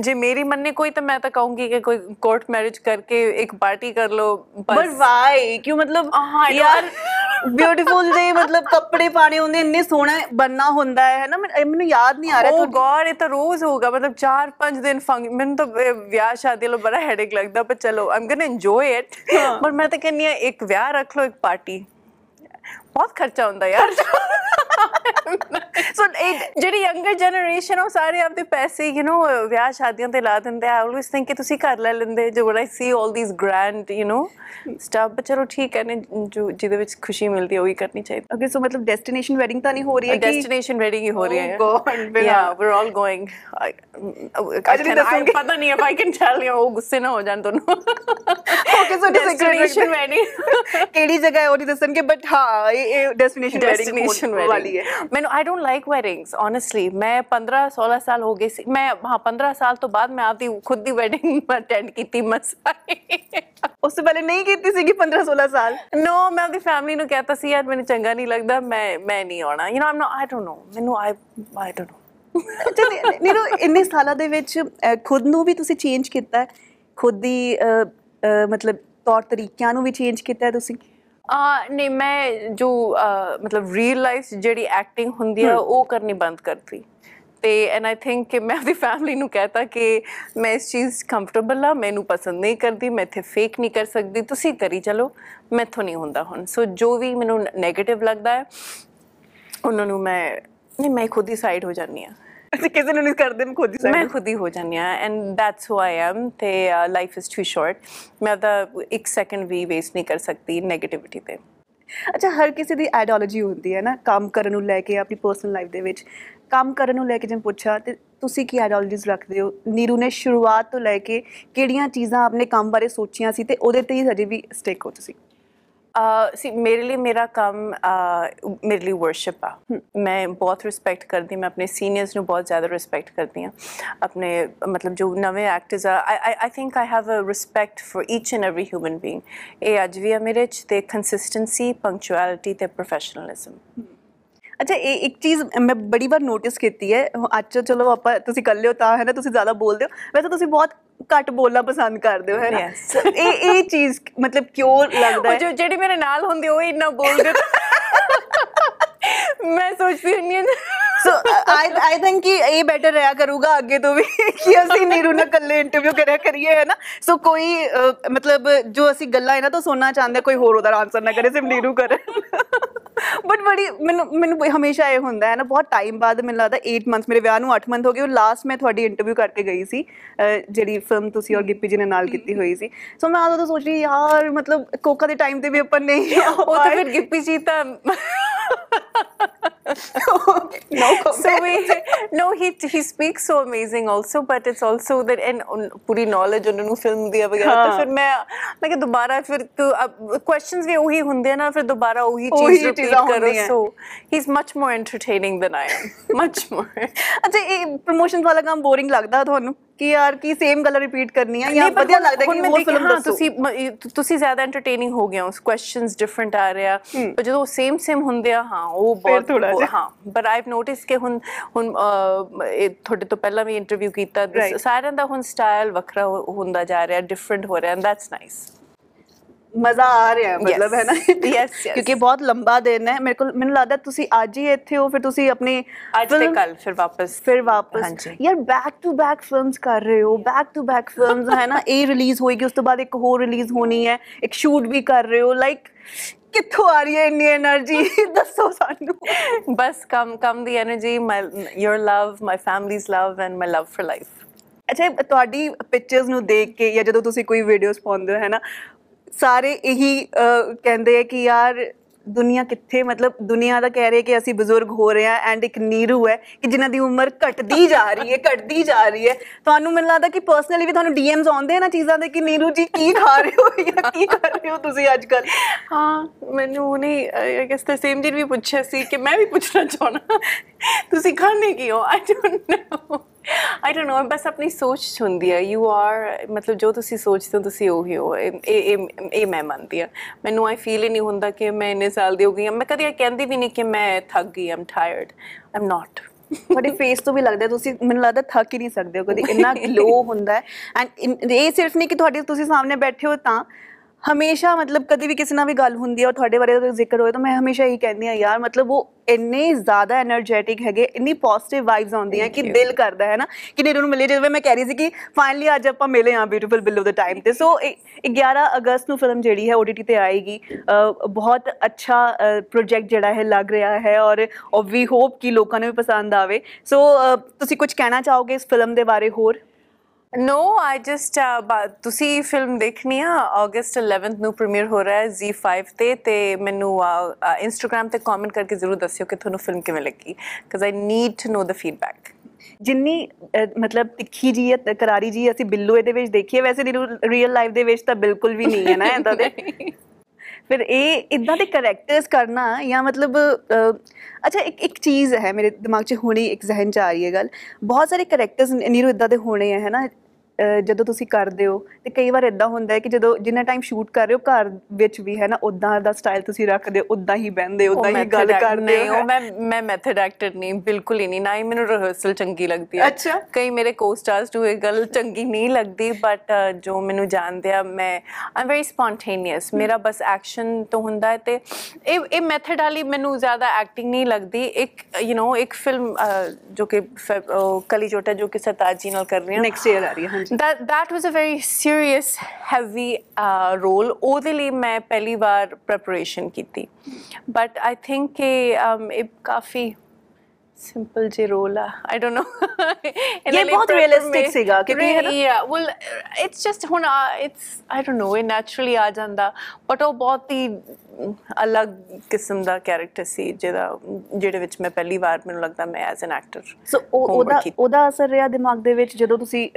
ਜੇ ਮੇਰੀ ਮੰਨੇ ਕੋਈ ਤਾਂ ਮੈਂ ਤਾਂ ਕਹੂੰਗੀ ਕਿ ਕੋਈ ਕੋਰਟ ਮੈਰਿਜ ਕਰਕੇ ਇੱਕ ਪਾਰਟੀ ਕਰ ਲਓ ਬਟ ਵਾਈ ਕਿਉਂ ਮਤਲਬ ਹਾਂ, ਯਾਰ ਬਿਊਟੀਫੁਲ ਦੇ ਮਤਲਬ ਕੱਪੜੇ ਪਾਣੇ ਹੁੰਦੇ ਇੰਨੇ ਸੋਹਣਾ ਬੰਨਾ ਹੁੰਦਾ ਹੈ ਨਾ ਮੈਨੂੰ ਯਾਦ ਨਹੀਂ ਆ ਰਿਹਾ ਓ ਗॉड ਇਹ ਤਾਂ ਰੋਜ਼ ਹੋਗਾ ਮਤਲਬ 4-5 ਦਿਨ ਫੰਕ ਮੈਨੂੰ ਤਾਂ ਵਿਆਹ ਸ਼ਾਦੀ ਲੋ ਬੜਾ ਹੈਡੇਕ ਲੱਗਦਾ ਪਰ ਚਲੋ ਆਮ ਗੋਇੰ ਇੰਜੋਏ ਇਟ ਪਰ ਮੈਂ ਤਾਂ ਕਹਿੰਨੀ ਆ ਇੱਕ ਵਿਆਹ ਰੱਖ ਲਓ ਇੱਕ ਪਾਰਟੀ। ਬਹੁਤ ਖਰਚਾ ਹੁੰਦਾ ਯਾਰ। ਸੋ ਜਿਹੜੀ ਯੰਗਰ ਜਨਰੇਸ਼ਨ ਉਹ ਸਾਰੇ ਆਪਦੇ ਪੈਸੇ ਯੂ نو ਵਿਆਹ ਸ਼ਾਦੀਆਂ ਤੇ ਲਾ ਦਿੰਦੇ ਆ। ਆਲਵੇਸ ਥਿੰਕ ਕਿ ਤੁਸੀਂ ਘਰ ਲੈ ਲੈਂਦੇ ਜੋ when I see all these grand you know stuff but ਚਲੋ ਠੀਕ ਹੈ ਨੇ ਜੋ ਜਿਹਦੇ ਵਿੱਚ ਖੁਸ਼ੀ ਮਿਲਦੀ ਹੈ ਉਹੀ ਕਰਨੀ ਚਾਹੀਦੀ। ਓਕੇ ਸੋ ਮਤਲਬ ਡੈਸਟੀਨੇਸ਼ਨ ਵੈਡਿੰਗ ਤਾਂ ਨਹੀਂ ਹੋ ਰਹੀ ਹੈ ਕਿ ਡੈਸਟੀਨੇਸ਼ਨ ਵੈਡਿੰਗ ਹੀ ਹੋ ਰਹੀ ਹੈ। All going. I, I, ਨਹੀਂ can, I ਦੱਸੋਗੇ। ਪਤਾ ਨਹੀਂ if I can tell you ਉਹ ਗੁੱਸੇ ਨਾ ਹੋ ਜਾਣ ਦੋਨੋਂ ਓਕੇ ਸੋ ਡੈਸਟੀਨੇਸ਼ਨ ਵੈਡਿੰਗ ਕਿਹੜੀ ਜਗ੍ਹਾ ਹੈ ਉਹ ਨਹੀਂ ਦੱਸਣਗੇ ਬਟ ਹਾਂ ਇਹ ਡੈਸਟੀਨੇਸ਼ਨ ਵੈਡਿੰਗ ਵਾਲੀ ਹੈ ਮੈਨੂੰ I don't like weddings honestly ਮੈਂ 15 16 ਸਾਲ ਹੋ ਗਏ ਸੀ ਮੈਂ ਹਾਂ 15 ਸਾਲ ਤੋਂ ਬਾਅਦ ਮੈਂ ਆਪਦੀ ਖੁਦ ਦੀ ਵੈਡਿੰਗ ਅਟੈਂਡ ਕੀਤੀ ਮਸਾ ਉਸ ਤੋਂ ਪਹਿਲੇ ਨਹੀਂ ਕੀਤੀ ਸੀਗੀ 15 16 ਸਾਲ ਨੋ ਮੈਂ ਆਪਦੀ ਫੈਮਿਲੀ ਨੂੰ ਕਹਿਤਾ ਸੀ ਯਾਰ ਮੈਨੂੰ ਚੰਗਾ ਨਹੀਂ ਲੱਗਦਾ ਮੈਂ ਮੈਂ ਨਹੀਂ ਆਉਣਾ you know Aam no I don't ਨੋ ਮੈਨੂੰ ਆਈ ਆਈ ਡੋਨਟ ਨੋ ਅੱਛਾ ਇੰਨੇ ਸਾਲਾਂ ਦੇ ਵਿੱਚ ਖੁਦ ਨੂੰ ਵੀ ਤੁਸੀਂ ਚੇਂਜ ਕੀਤਾ ਖੁਦ ਦੀ ਮਤਲਬ ਤੌਰ ਤਰੀਕਿਆਂ ਨੂੰ ਵੀ ਚੇਂਜ ਕੀਤਾ ਤੁਸੀਂ ਨਹੀਂ ਮੈਂ ਜੋ ਮਤਲਬ ਰੀਅਲ ਲਾਈਫ ਜਿਹੜੀ ਐਕਟਿੰਗ ਹੁੰਦੀ ਆ ਉਹ ਕਰਨੀ ਬੰਦ ਕਰਤੀ। ਤੇ ਐਂਡ ਆਈ ਥਿੰਕ ਕਿ ਮੈਂ ਆਪਣੀ ਫੈਮਿਲੀ ਨੂੰ ਕਹਤਾ ਕਿ ਮੈਂ ਇਸ ਚੀਜ਼ ਕੰਫਰਟੇਬਲ ਆ ਮੈਨੂੰ ਪਸੰਦ ਨਹੀਂ ਕਰਦੀ ਮੈਂ ਇੱਥੇ ਫੇਕ ਨਹੀਂ ਕਰ ਸਕਦੀ ਤੁਸੀਂ ਕਰੀ ਚਲੋ ਮੈਥੋਂ ਨਹੀਂ ਹੁੰਦਾ ਹੁਣ। ਸੋ ਜੋ ਵੀ ਮੈਨੂੰ 네ਗੇਟਿਵ ਲੱਗਦਾ ਹੈ ਉਹਨਾਂ ਨੂੰ ਮੈਂ ਨਹੀਂ ਮੈਂ ਖੁਦ ਹੀ ਸਾਈਡ ਹੋ ਜਾਂਦੀ ਆ ਅਸੀਂ ਕਿਸੇ ਨੂੰ ਨਹੀਂ ਕਰਦੇ ਮੈਂ ਖੁਦ ਹੀ ਮੈਂ side ਖੁਦ ਹੀ ਹੋ ਜਾਂਦੀ ਆ and that's who I am ਤੇ ਲਾਈਫ ਇਜ਼ ਟੂ ਸ਼ਾਰਟ ਮੈਂ ਤਾਂ ਇੱਕ ਸੈਕਿੰਡ ਵੀ ਵੇਸਟ ਨਹੀਂ ਕਰ ਸਕਦੀ 네ਗੇਟਿਵਿਟੀ ਤੇ। ਅੱਛਾ ਹਰ ਕਿਸੇ ਦੀ ਆਈਡੀਓਲੋਜੀ ਹੁੰਦੀ ਹੈ ਨਾ ਕੰਮ ਕਰਨ ਨੂੰ ਲੈ ਕੇ ਆਪਣੀ ਪਰਸਨਲ ਲਾਈਫ ਦੇ ਵਿੱਚ। ਕੰਮ ਕਰਨ ਨੂੰ ਲੈ ਕੇ ਜੇ ਪੁੱਛਾ ਤੇ ਤੁਸੀਂ ਕੀ ਆਈਡੀਓਲੋਜੀਜ਼ ਰੱਖਦੇ ਹੋ? ਨੀਰੂ ਨੇ ਸ਼ੁਰੂਆਤ ਤੋਂ ਲੈ ਕੇ ਕਿਹੜੀਆਂ ਚੀਜ਼ਾਂ ਆਪਣੇ ਕੰਮ ਬਾਰੇ ਸੋਚੀਆਂ ਸੀ ਤੇ ਉਹਦੇ ਤੇ ਹੀ ਹਜੇ ਵੀ ਸਟਿਕ ਹੋ ਤੁਸੀਂ? ਸੀ ਮੇਰੇ ਲਈ ਮੇਰਾ ਕੰਮ ਅਹ, ਮੇਰੇ ਲਈ ਵਰਸ਼ਿਪ ਆ। ਮੈਂ ਬਹੁਤ ਰਿਸਪੈਕਟ ਕਰਦੀ ਮੈਂ ਆਪਣੇ ਸੀਨੀਅਰਸ ਨੂੰ ਬਹੁਤ ਜ਼ਿਆਦਾ ਰਿਸਪੈਕਟ ਕਰਦੀ ਆ ਆਪਣੇ ਮਤਲਬ ਜੋ ਨਵੇਂ ਐਕਟਰਸ ਆ I I think I have a respect for each and every human being ਇਹ ਅੱਜ ਵੀ ਆ ਮੇਰੇ ਚ ਤੇ ਕੰਸਿਸਟੈਂਸੀ ਪੰਕਚੁਅਲਿਟੀ ਤੇ ਪ੍ਰੋਫੈਸ਼ਨਲਿਜ਼ਮ ਅੱਛਾ ਇਹ ਇੱਕ ਚੀਜ਼ ਮੈਂ ਬੜੀ ਵਾਰ ਨੋਟਿਸ ਕੀਤੀ ਹੈ। ਹੁਣ ਅੱਜ ਤਾਂ ਚਲੋ ਆਪਾਂ ਤੁਸੀਂ ਇਕੱਲੇ ਹੋ ਤਾਂ ਹੈ ਨਾ ਤੁਸੀਂ ਜ਼ਿਆਦਾ ਬੋਲਦੇ ਹੋ। ਵੈਸੇ ਤੁਸੀਂ ਬਹੁਤ ਘੱਟ ਬੋਲਣਾ ਪਸੰਦ ਕਰਦੇ ਹੋ ਹੈ ਨਾ? ਇਹ ਇਹ ਚੀਜ਼ ਮਤਲਬ ਕਿਉਂ ਲੱਗਦਾ ਹੈ? ਜੋ ਜਿਹੜੀ ਮੇਰੇ ਨਾਲ ਹੁੰਦੀ ਉਹ ਇੰਨਾ ਬੋਲਦੇ ਮੈਂ ਸੋਚਦੀ ਹੁੰਦੀ ਹਾਂ ਸੋ ਆਈ ਆਈ ਥਿੰਕ ਕਿ ਇਹ ਬੈਟਰ ਰਿਹਾ ਕਰੂਗਾ ਅੱਗੇ ਤੋਂ ਵੀ ਕਿ ਅਸੀਂ ਨੀਰੂ ਨਾਲ ਇਕੱਲੇ ਇੰਟਰਵਿਊ ਕਰਿਆ ਕਰੀਏ ਹੈ ਨਾ ਸੋ ਕੋਈ ਮਤਲਬ ਜੋ ਅਸੀਂ ਗੱਲਾਂ ਇਹਨਾਂ ਤੋਂ ਸੁਣਨਾ ਚਾਹੁੰਦੇ ਕੋਈ ਹੋਰ ਉਹਦਾ ਆਨਸਰ ਨਾ ਕਰੇ ਸਿਰਫ ਨੀਰੂ ਕਰੇ ਬਟ ਬੜੀ ਮੈਨੂੰ ਮੈਨੂੰ ਹਮੇਸ਼ਾ ਇਹ ਹੁੰਦਾ ਹੈ ਨਾ ਬਹੁਤ ਟਾਈਮ ਬਾਅਦ ਮੈਨੂੰ ਲੱਗਦਾ 8 ਮੰਥਸ ਮੇਰੇ ਵਿਆਹ ਨੂੰ 8 ਮੰਥ ਹੋ ਗਏ ਉਹ ਲਾਸਟ ਮੈਂ ਤੁਹਾਡੀ ਇੰਟਰਵਿਊ ਕਰਕੇ ਗਈ ਸੀ ਜਿਹੜੀ ਫਿਲਮ ਤੁਸੀਂ ਔਰ ਗਿੱਪੀ ਜੀ ਨੇ ਨਾਲ ਕੀਤੀ ਹੋਈ ਸੀ ਸੋ ਮੈਂ ਉਦੋਂ ਤੋਂ ਸੋਚ ਰਹੀ ਯਾਰ ਮਤਲਬ ਕੋਕਾ ਦੇ ਟਾਈਮ ਤੇ ਵੀ ਆਪਾਂ ਨਹੀਂ ਉਹ ਤਾਂ ਫਿਰ ਗਿੱਪੀ ਜੀ ਤਾਂ no comment. So we, no, he he speaks so amazing also, but it's also that and Puri knowledge ਉਹਨਾਂ ਨੂੰ film ਦੀ ਵਗੈਰਾ ਤਾਂ ਫਿਰ ਮੈਂ ਮੈਂ ਕਿ ਦੁਬਾਰਾ ਫਿਰ questions ਵੀ ਉਹੀ ਹੁੰਦੇ ਆ ਨਾ ਫਿਰ ਦੁਬਾਰਾ ਉਹੀ ਚੀਜ਼ ਰਿਪੀਟ ਕਰੋ so he's much more entertaining than I am much more ਅੱਛਾ ਇਹ ਪ੍ਰੋਮੋਸ਼ਨਸ ਵਾਲਾ ਕੰਮ ਬੋਰਿੰਗ ਲੱਗਦਾ ਤੁਹਾਨੂੰ ਕਿ ਯਾਰ ਕੀ ਸੇਮ ਗੱਲ ਰਿਪੀਟ ਕਰਨੀ ਹੈ ਜਾਂ ਵਧੀਆ ਲੱਗਦਾ ਕਿ ਹੋਰ ਫਿਲਮ ਦੱਸੋ ਤੁਸੀਂ ਤੁਸੀਂ ਜ਼ਿਆਦਾ ਐਂਟਰਟੇਨਿੰਗ ਹੋ ਗਏ ਹੋ ਕੁਐਸਚਨਸ ਡਿਫਰੈਂਟ ਆ ਰਿਹਾ ਪਰ ਜਦੋਂ ਸੇਮ ਸੇਮ ਹੁੰਦੇ ਆ ਹਾਂ ਉਹ ਬਹੁਤ। ਹਾਂ ਬਟ ਆਈਵ ਨੋਟਿਸ ਕਿ ਹੁਣ ਹੁਣ ਤੁਹਾਡੇ ਤੋਂ ਪਹਿਲਾਂ ਵੀ ਇੰਟਰਵਿਊ ਕੀਤਾ. ਸਾਰਿਆਂ ਦਾ ਹੁਣ ਸਟਾਈਲ ਵੱਖਰਾ ਹੁੰਦਾ ਜਾ ਰਿਹਾ ਡਿਫਰੈਂਟ ਹੋ ਰਿਹਾ ਐਂਡ ਦੈਟਸ ਨਾਈਸ ਮਜ਼ਾ ਆ ਰਿਹਾ ਮਤਲਬ ਹੈ ਨਾ? ਯੈਸ ਕਿਉਂਕਿ ਬਹੁਤ ਲੰਬਾ ਦਿਨ ਹੈ। ਮੇਰੇ ਕੋਲ ਮੈਨੂੰ ਲੱਗਦਾ ਤੁਸੀਂ ਅੱਜ ਹੀ ਇੱਥੇ ਹੋ ਫਿਰ ਤੁਸੀਂ ਆਪਣੀ ਅੱਜ ਤੇ ਕੱਲ ਫਿਰ ਵਾਪਸ। ਫਿਰ ਵਾਪਸ। ਯਾਰ ਬੈਕ ਟੂ ਬੈਕ ਫਿਲਮਸ ਕਰ ਰਹੇ ਹੋ ਬੈਕ ਟੂ ਬੈਕ ਫਿਲਮਸ ਹੈ ਨਾ? ਇਹ ਰਿਲੀਜ਼ ਹੋਏਗੀ ਉਸ ਤੋਂ ਬਾਅਦ ਇੱਕ ਹੋਰ ਰਿਲੀਜ਼ ਹੋਣੀ ਹੈ ਇੱਕ ਸ਼ੂਟ ਵੀ ਕਰ ਰਹੇ ਹੋ ਲਾਈਕ ਕਿੱਥੋਂ ਆ ਰਹੀ ਹੈ ਇੰਨੀ એનર્ਜੀ ਦੱਸੋ ਸਾਨੂੰ। ਬਸ ਕਮ ਕਮ ਦੀ energy my your love my families love and my love for life ਅੱਛਾ ਤੁਹਾਡੀ ਪਿਕਚਰਸ ਨੂੰ ਦੇਖ ਕੇ ਜਾਂ ਜਦੋਂ ਤੁਸੀਂ ਕੋਈ ਵੀਡੀਓਜ਼ ਪਾਉਂਦੇ ਹੋ ਹੈ ਨਾ? ਸਾਰੇ ਇਹੀ ਅਹ, ਕਹਿੰਦੇ ਆ ਕਿ ਯਾਰ ਦੁਨੀਆ ਕਿੱਥੇ ਮਤਲਬ ਦੁਨੀਆ ਦਾ ਕਹਿ ਰਹੇ ਕਿ ਅਸੀਂ ਬਜ਼ੁਰਗ ਹੋ ਰਹੇ ਹਾਂ ਐਂਡ ਇੱਕ ਨੀਰੂ ਹੈ ਕਿ ਜਿਨ੍ਹਾਂ ਦੀ ਉਮਰ ਘਟਦੀ ਜਾ ਰਹੀ ਹੈ ਘਟਦੀ ਜਾ ਰਹੀ ਹੈ। ਤੁਹਾਨੂੰ ਮੈਨੂੰ ਲੱਗਦਾ ਕਿ ਪਰਸਨਲੀ ਵੀ ਤੁਹਾਨੂੰ ਡੀਐਮਸ ਆਉਂਦੇ ਆ ਨਾ ਚੀਜ਼ਾਂ ਦੇ ਕਿ ਨੀਰੂ ਜੀ ਕੀ ਖਾ ਰਹੇ ਹੋ ਜਾਂ ਕੀ ਕਰ ਰਹੇ ਹੋ ਤੁਸੀਂ ਅੱਜ ਕੱਲ ਹਾਂ ਮੈਨੂੰ ਉਹਨੇ ਆਈ ਗੈਸ ਤੇ ਸੇਮ ਦਿਨ ਵੀ ਪੁੱਛਿਆ ਸੀ ਕਿ ਮੈਂ ਵੀ ਪੁੱਛਣਾ ਚਾਹਣਾ ਤੁਸੀਂ ਖਾਣੇ ਕੀ ਹੋ? ਆਈ ਡੋਨਟ ਨੋ ਆਈ ਡੋਨਟ ਨੋ ਬਸ ਆਪਣੀ ਸੋਚ ਹੁੰਦੀ ਹੈ ਯੂ ਆਰ ਮਤਲਬ ਜੋ ਤੁਸੀਂ ਸੋਚਦੇ ਹੋ ਤੁਸੀਂ ਉਹੀ ਹੋ। ਇਹ ਇਹ ਇਹ- ਮੈਂ ਮੰਨਦੀ ਆ। ਮੈਨੂੰ ਆਈ ਫੀਲ ਹੀ ਨਹੀਂ ਹੁੰਦਾ ਕਿ ਮੈਂ ਇੰਨੇ ਸਾਲ ਦੀ ਹੋ ਗਈ ਹਾਂ ਮੈਂ ਕਦੀ ਇਹ ਕਹਿੰਦੀ ਵੀ ਨਹੀਂ ਕਿ ਮੈਂ ਥੱਕ ਗਈ ਆਮ ਟਾਇਰਡ ਆਮ ਨਾਟ ਤੁਹਾਡੇ ਫੇਸ ਤੋਂ ਵੀ ਲੱਗਦਾ ਤੁਸੀਂ ਮੈਨੂੰ ਲੱਗਦਾ ਥੱਕ ਹੀ ਨਹੀਂ ਸਕਦੇ ਹੋ। ਕਦੀ ਇੰਨਾ ਗਲੋ ਹੁੰਦਾ ਐਂਡ ਇਹ ਸਿਰਫ ਨਹੀਂ ਕਿ ਤੁਹਾਡੇ ਤੁਸੀਂ ਸਾਹਮਣੇ ਬੈਠੇ ਹੋ ਤਾਂ। ਹਮੇਸ਼ਾ ਮਤਲਬ ਕਦੇ ਵੀ ਕਿਸੇ ਨਾਲ ਵੀ ਗੱਲ ਹੁੰਦੀ ਹੈ ਔਰ ਤੁਹਾਡੇ ਬਾਰੇ ਉਹਦਾ ਜ਼ਿਕਰ ਹੋਏ ਤਾਂ ਮੈਂ ਹਮੇਸ਼ਾ ਇਹੀ ਕਹਿੰਦੀ ਆ ਯਾਰ ਮਤਲਬ ਉਹ ਇੰਨੇ ਜ਼ਿਆਦਾ એનર્ਜੈਟਿਕ ਹੈਗੇ ਇੰਨੀ ਪੋਜ਼ਿਟਿਵ ਵਾਈਬਸ ਆਉਂਦੀਆਂ ਕਿ ਦਿਲ ਕਰਦਾ ਹੈ ਨਾ ਕਿ ਨੀਰੂ ਨੂੰ ਮਿਲੇ ਜਦੋਂ ਮੈਂ ਕਹਿ ਰਹੀ ਸੀ ਕਿ ਫਾਈਨਲੀ ਅੱਜ ਆਪਾਂ ਮਿਲੇ ਆ ਬਿਊਟੀਫੁਲ ਬਿਲੋ ਦਾ ਟਾਈਮ ਤੇ। ਸੋ 11 ਅਗਸਤ ਨੂੰ ਫਿਲਮ ਜਿਹੜੀ ਹੈ OTT ਤੇ ਆਏਗੀ। ਬਹੁਤ ਅੱਛਾ ਪ੍ਰੋਜੈਕਟ ਜਿਹੜਾ ਹੈ ਲੱਗ ਰਿਹਾ ਹੈ ਔਰ ਵੀ ਹੋਪ ਕਿ ਲੋਕਾਂ ਨੂੰ ਵੀ ਪਸੰਦ ਆਵੇ। ਸੋ ਤੁਸੀਂ ਕੁਝ ਕਹਿਣਾ ਚਾਹੋਗੇ ਇਸ ਫਿਲਮ ਦੇ ਬਾਰੇ ਹੋਰ? ਨੋ ਆਈ ਜਸਟ ਤੁਸੀਂ ਫਿਲਮ ਦੇਖਣੀ ਆ ਅਗਸਟ 11th ਨੂੰ ਪ੍ਰੀਮੀਅਰ ਹੋ ਰਿਹਾ ਹੈ Z5 ਤੇ ਤੇ ਮੈਨੂੰ ਇੰਸਟਾਗ੍ਰam ਤੇ ਕਮੈਂਟ ਕਰਕੇ ਜ਼ਰੂਰ ਦੱਸਿਓ ਕਿ ਤੁਹਾਨੂੰ ਫਿਲਮ ਕਿਵੇਂ ਲੱਗੀ because I need to know the feedback ਜਿੰਨੀ ਮਤਲਬ ਤਿੱਖੀ ਜੀ ਹੈ ਕਰਾਰੀ ਜੀ ਅਸੀਂ ਬਿੱਲੂ ਇਹਦੇ ਵਿੱਚ ਦੇਖੀਏ ਵੈਸੇ ਰੀਅਲ ਲਾਈਫ ਦੇ ਵਿੱਚ ਤਾਂ ਬਿਲਕੁਲ ਵੀ ਨਹੀਂ ਹੈ ਨਾ ਇਦਾਂ ਦੇ। ਫਿਰ ਇਹ ਇਦਾਂ ਦੇ ਕੈਰੈਕਟਰਸ ਕਰਨਾ ਜਾਂ ਮਤਲਬ ਅੱਛਾ ਇੱਕ ਇੱਕ ਚੀਜ਼ ਹੈ ਮੇਰੇ ਦਿਮਾਗ 'ਚ ਹੁਣੀ ਇੱਕ ਜ਼ਿਹਨ 'ਚ ਆ ਰਹੀ ਹੈ ਗੱਲ। ਬਹੁਤ ਸਾਰੇ ਕੈਰੈਕਟਰਸ ਨੀਰੂ ਇਦਾਂ ਦੇ ਹੋਣੇ ਹੈ ਨਾ? ਜਦੋਂ ਤੁਸੀਂ ਕਰਦੇ ਹੋ ਤੇ ਕਈ ਵਾਰ ਇਦਾਂ ਹੁੰਦਾ ਹੈ ਕਿ ਜਦੋਂ ਜਿੰਨਾ ਟਾਈਮ ਸ਼ੂਟ ਕਰ ਰਹੇ ਹੋ ਘਰ ਵਿੱਚ ਵੀ ਹੈ ਨਾ ਉਦਾਂ ਦਾ ਸਟਾਈਲ ਤੁਸੀਂ ਰੱਖਦੇ ਹੋ ਉਦਾਂ ਹੀ ਬਹਿੰਦੇ ਉਦਾਂ ਹੀ ਗੱਲ ਕਰਦੇ ਹੋ ਮੈਂ ਮੈਂ ਮੈਥਡ ਐਕਟਰ ਨਹੀਂ ਬਿਲਕੁਲ ਹੀ ਨਹੀਂ ਨਾ ਹੀ ਮੈਨੂੰ ਰਿਹਰਸਲ ਚੰਗੀ ਲੱਗਦੀ ਹੈ। ਅੱਛਾ। ਕਈ ਮੇਰੇ ਕੋ-ਸਟਾਰਸ ਨੂੰ ਇਹ ਗੱਲ ਚੰਗੀ ਨਹੀਂ ਲੱਗਦੀ ਬਟ ਜੋ ਮੈਨੂੰ ਜਾਣਦੇ ਆ ਮੈਂ ਆਮ ਵੈਰੀ ਸਪੌਂਟੇਨੀਅਸ ਮੇਰਾ ਬਸ ਐਕਸ਼ਨ ਤੋਂ ਹੁੰਦਾ ਹੈ ਤੇ ਇਹ ਇਹ ਮੈਥਡ ਵਾਲੀ ਮੈਨੂੰ ਜ਼ਿਆਦਾ ਐਕਟਿੰਗ ਨਹੀਂ ਲੱਗਦੀ। ਇੱਕ ਯੂ نو ਇੱਕ ਫਿਲਮ ਜੋ ਕਿ ਕਲੀ ਜੋਟਾ ਜੋ ਕਿ ਸਰਤਾਜ ਜੀ ਨਾਲ ਕਰ ਰਹੀ ਹਾਂ। ਨੈਕਸਟ ਈਅਰ ਆ ਰਹੀ ਹੈ ਹਾਂਜੀ that that was a very serious heavy uh, role ਉਹਦੇ ਲਈ ਮੈਂ ਪਹਿਲੀ ਵਾਰ preparation ਕੀਤੀ but i think ਕਿ um, ਇਹ ਕਾਫੀ ਸਿੰਪਲ ਜੇ ਰੋਲ ਆ ਆਈ ਡੋਨਟ ਨੋ ਇਹ ਬਹੁਤ realistic ਸੀਗਾ, ਕਿਉਂਕਿ ਹੈ ਨਾ- yeah well it's just ਹੁਣ ਇਟਸ i don't know ਇਹ naturally ਆ ਜਾਂਦਾ but ਉਹ ਬਹੁਤ ਹੀ ਅਲੱਗ ਕਿਸਮ ਦਾ ਕੈਰੈਕਟਰ ਸੀ ਜਿਹਦਾ ਜਿਹੜੇ ਵਿੱਚ ਮੈਂ ਪਹਿਲੀ ਵਾਰ ਮੈਨੂੰ ਲੱਗਦਾ ਮੈਂ ਐਜ਼ ਐਨ ਐਕਟਰ ਸੋ ਉਹ ਉਹਦਾ ਉਹਦਾ ਅਸਰ ਰਿਹਾ ਦਿਮਾਗ ਦੇ ਵਿੱਚ ਜਦੋਂ ਤੁਸੀਂ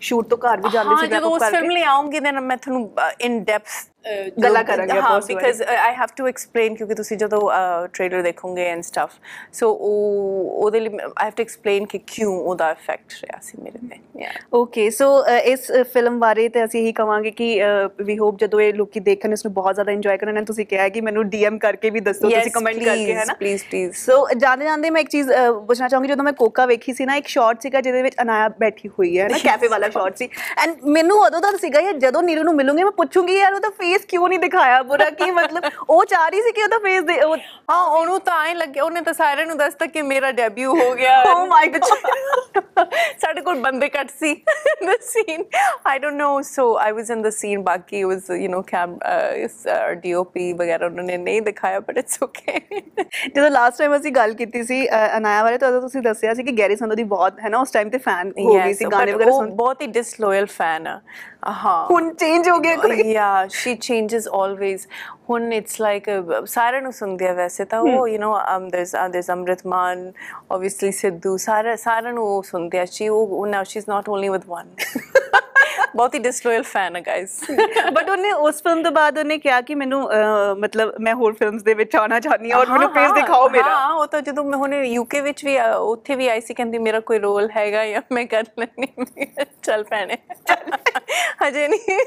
ਸ਼ੂਟ ਤੋਂ ਘਰ ਵੀ ਜਾਂਦੇ ਸੀ ਜਦੋਂ wrap up ਉਸ ਫਿਲਮ ਲਈ ਆਉਂਗੀ then ਮੈਂ ਤੁਹਾਨੂੰ ਇਨ ਡੈਪਥ ਗੱਲਾਂ ਕਰਾਂਗੇ ਹਾਂ। Because I have to explain ਕਿਉਂਕਿ ਤੁਸੀਂ ਜਦੋਂ ਟ੍ਰੇਲਰ ਦੇਖੋਗੇ ਐਂਡ ਸਟਫ ਸੋ ਉਹ ਉਹਦੇ ਲਈ ਆਈ ਹੈਵ ਟੂ ਐਕਸਪਲੇਨ ਕਿ ਕਿਉਂ ਉਹਦਾ ਇਫੈਕਟ ਰਿਹਾ ਸੀ ਮੇਰੇ ਤੇ। ਯਾ ਓਕੇ ਸੋ ਇਸ ਫਿਲਮ ਬਾਰੇ ਤੇ ਅਸੀਂ ਇਹੀ ਕਵਾਂਗੇ ਕਿ ਵੀ ਹੋਪ ਜਦੋਂ ਇਹ ਲੋਕੀ ਦੇਖਣ ਇਸ ਨੂੰ ਬਹੁਤ ਜ਼ਿਆਦਾ ਇੰਜੋਏ ਕਰਨ। ਤੁਸੀਂ ਕਿਹਾ ਕਿ ਮੈਨੂੰ ਡੀਐਮ ਕਰਕੇ ਵੀ ਦੱਸੋ ਤੁਸੀਂ ਕਮੈਂਟ ਕਰਕੇ ਹੈ ਨਾ ਪਲੀਜ਼ ਪਲੀਜ਼ ਸੋ ਜਾਂਦੇ ਜਾਂਦੇ ਮੈਂ ਇੱਕ ਚੀਜ਼ ਪੁੱਛਣਾ ਚਾਹੂੰਗੀ ਜਦੋਂ ਮੈਂ ਕੋਕਾ ਵੇਖੀ ਸੀ ਨਾ ਇੱਕ ਸ਼ਾਟ ਸੀਗਾ ਜਿਹਦੇ ਵਿੱਚ ਅਨਾਇਆ ਬੈਠੀ ਹੋਈ ਹੈ ਨਾ ਕੈਫੇ ਵਾਲਾ ਸ਼ਾਟ ਸੀ। ਐਂਡ ਮੈਨੂੰ ਉਦੋਂ ਦਾ ਸੀਗਾ ਜਦੋਂ ਨੀਰੂ ਨੂੰ ਮਿਲੂੰਗੀ ਮੈਂ ਪੁੱਛੂੰਗੀ ਯਾਰ ਉਹਦਾ ਫੇਸ ਕਿਉਂ ਨਹੀਂ ਦਿਖਾਇਆ ਬੁਰਾ ਕੀ ਮਤਲਬ? ਉਹ ਚਾਹ ਰਹੀ ਸੀ ਕਿ ਉਹਦਾ ਫੇਸ ਦੇ ਹਾਂ ਉਹਨੂੰ ਤਾਂ ਐ ਲੱਗਿਆ ਉਹਨੇ ਤਾਂ ਸਾਰਿਆਂ ਨੂੰ ਦੱਸਤਾ ਕਿ ਮੇਰਾ ਡੈਬਿਊ ਹੋ ਗਿਆ। Oh my God. ਸਾਡੇ ਕੋਲ ਬੰਦੇ ਕੱਟ ਸੀ। The scene I don't know so I was in the scene ਬਾਕੀ ਵਾਸ ਯੂ نو ਕੈਮ ਇਸ ਡੀਓਪੀ ਵਗੈਰਾ ਉਹਨਾਂ ਨੇ ਨਹੀਂ ਦਿਖਾਇਆ ਬਟ ਇਟਸ ਓਕੇ ਜਦੋਂ ਲਾਸਟ ਟਾਈਮ ਅਸੀਂ ਗੱਲ ਕੀਤੀ ਸੀ ਅਨਾਇਆ ਬਾਰੇ ਤਾਂ ਤੁਸੀਂ ਦੱਸਿਆ ਸੀ ਕਿ ਗੈਰੀ ਸੰਧੂ ਦੀ ਬਹੁਤ ਹੈ ਨਾ ਉਸ ਟਾਈਮ ਤੇ ਫੈਨ ਹੋ ਗਈ ਸੀ ਗਾਣੇ ਵਗੈਰਾ ਸੁਣ ਬਹੁਤ ਹੀ ਡਿਸਲੋਇਲ ਫੈਨ ਆ। ਹਾਂ ਹੁਣ ਚੇਂਜ ਹੋ ਗਿਆ ਕੋਈ yeah she changes always ਹੁਣ it's like uh, ਸਾਰਿਆਂ ਨੂੰ ਸੁਣਦੇ ਆ ਵੈਸੇ ਤਾਂ ਉਹ you know um, there's uh, there's Amrit Maan obviously Sidhu ਸਾਰਾ ਸਾਰਿਆਂ ਨੂੰ ਉਹ ਸੁਣਦੇ ਆ she ਉਹ now she's not only with one ਬਹੁਤ ਹੀ disloyal fan ਹੈ guys. ਬਟ ਉਹਨੇ ਉਸ ਫਿਲਮ ਤੋਂ ਬਾਅਦ ਉਹਨੇ ਕਿਹਾ ਕਿ ਮੈਨੂੰ ਮਤਲਬ ਮੈਂ ਹੋਰ ਫਿਲਮਸ ਦੇ ਵਿੱਚ ਆਉਣਾ ਚਾਹਨੀ ਹਾਂ ਔਰ ਮੈਨੂੰ ਪੇਜ ਦਿਖਾਓ ਮੇਰਾ। ਹਾਂ ਉਹ ਤਾਂ ਜਦੋਂ ਮੈਂ ਹੁਣੇ ਯੂਕੇ ਵਿੱਚ ਵੀ ਉੱਥੇ ਵੀ ਆਈ ਸੀ ਕਹਿੰਦੀ ਮੇਰਾ ਕੋਈ ਰੋਲ ਹੈਗਾ ਜਾਂ ਮੈਂ ਕਰ ਲੈਣੀ ਚੱਲ ਪੈਣੇ ਹਜੇ ਨਹੀਂ।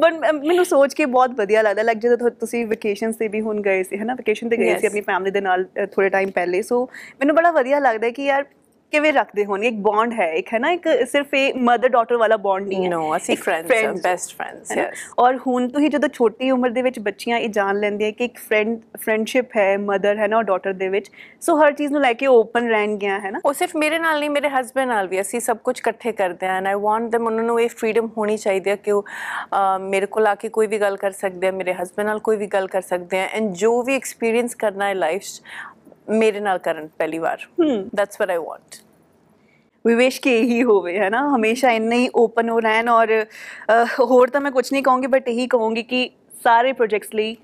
ਬਟ ਮੈਨੂੰ ਸੋਚ ਕੇ ਬਹੁਤ ਵਧੀਆ ਲੱਗਦਾ ਲਾਈਕ ਜਦੋਂ ਤੁਸੀਂ ਵਕੇਸ਼ਨਸ ਤੇ ਵੀ ਹੁਣ ਗਏ ਸੀ ਹਨਾ ਵਕੇਸ਼ਨ ਤੇ ਗਏ ਸੀ. ਆਪਣੀ ਫੈਮਿਲੀ ਦੇ ਨਾਲ ਥੋੜੇ ਟਾਈਮ ਪਹਿਲੇ ਸੋ ਮੈਨੂੰ ਬੜਾ ਵਧੀਆ ਲੱਗਦਾ ਕਿ ਯਾਰ ਕਿਵੇਂ ਰੱਖਦੇ ਹੋਣਗੇ? ਇੱਕ ਬੌਂਡ ਹੈ ਇੱਕ ਹੈ ਨਾ? ਇੱਕ ਸਿਰਫ ਇਹ ਮਦਰ ਡਾਟਰ ਵਾਲਾ ਬੌਂਡ ਨਹੀਂ ਹੈ। No, ਅਸੀਂ ਹਾਂ, friends, ਹੈ ਨਾ? yes. ਔਰ ਹੁਣ ਤੁਸੀਂ ਜਦੋਂ ਛੋਟੀ ਉਮਰ ਦੇ ਵਿੱਚ ਬੱਚੀਆਂ ਇਹ ਜਾਣ ਲੈਂਦੀਆਂ ਕਿ ਇੱਕ ਫਰੈਂਡ ਫਰੈਂਡਸ਼ਿਪ ਹੈ ਮਦਰ ਹੈ ਨਾ ਔਰ ਡਾਟਰ ਦੇ ਵਿੱਚ ਸੋ ਹਰ ਚੀਜ਼ ਨੂੰ ਲੈ ਕੇ ਓਪਨ ਰਹਿਣਗੀਆਂ ਹੈ ਨਾ? ਉਹ ਸਿਰਫ ਮੇਰੇ ਨਾਲ ਨਹੀਂ ਮੇਰੇ ਹਸਬੰਡ ਨਾਲ ਵੀ ਅਸੀਂ ਸਭ ਕੁਝ ਇਕੱਠੇ ਕਰਦੇ ਹਾਂ ਐਂਡ ਆਈ ਵਾਂਟ them ਉਹਨਾਂ ਨੂੰ ਇਹ ਫਰੀडम ਹੋਣੀ ਚਾਹੀਦੀ ਹੈ ਕਿ ਉਹ ਮੇਰੇ ਕੋਲ ਆ ਕੇ ਕੋਈ ਵੀ ਗੱਲ ਕਰ ਸਕਦੇ ਆ ਮੇਰੇ ਹਸਬੰਡ ਨਾਲ ਕੋਈ ਵੀ ਗੱਲ ਕਰ ਸਕਦੇ ਆ ਐਂਡ ਜੋ ਵੀ ਐਕਸਪੀਰੀਅੰਸ ਕਰਨਾ ਹੈ ਲਾਈਫ ਮੇਰੇ ਨਾਲ ਕਰਨ ਪਹਿਲੀ ਵਾਰ that's what I want we wish ਕਿ ਇਹੀ ਹੋਵੇ ਹੈ ਨਾ ਹਮੇਸ਼ਾ ਇੰਨੇ ਹੀ ਓਪਨ ਹੋ ਰਹਿਣ ਔਰ ਅਹ, ਹੋਰ ਤਾਂ ਮੈਂ ਕੁਝ ਨਹੀਂ ਕਹੂੰਗੀ ਬਟ ਇਹੀ ਕਹੂੰਗੀ ਕਿ ਸਾਰੇ ਪ੍ਰੋਜੈਕਟਸ ਲਈ ਅਹ,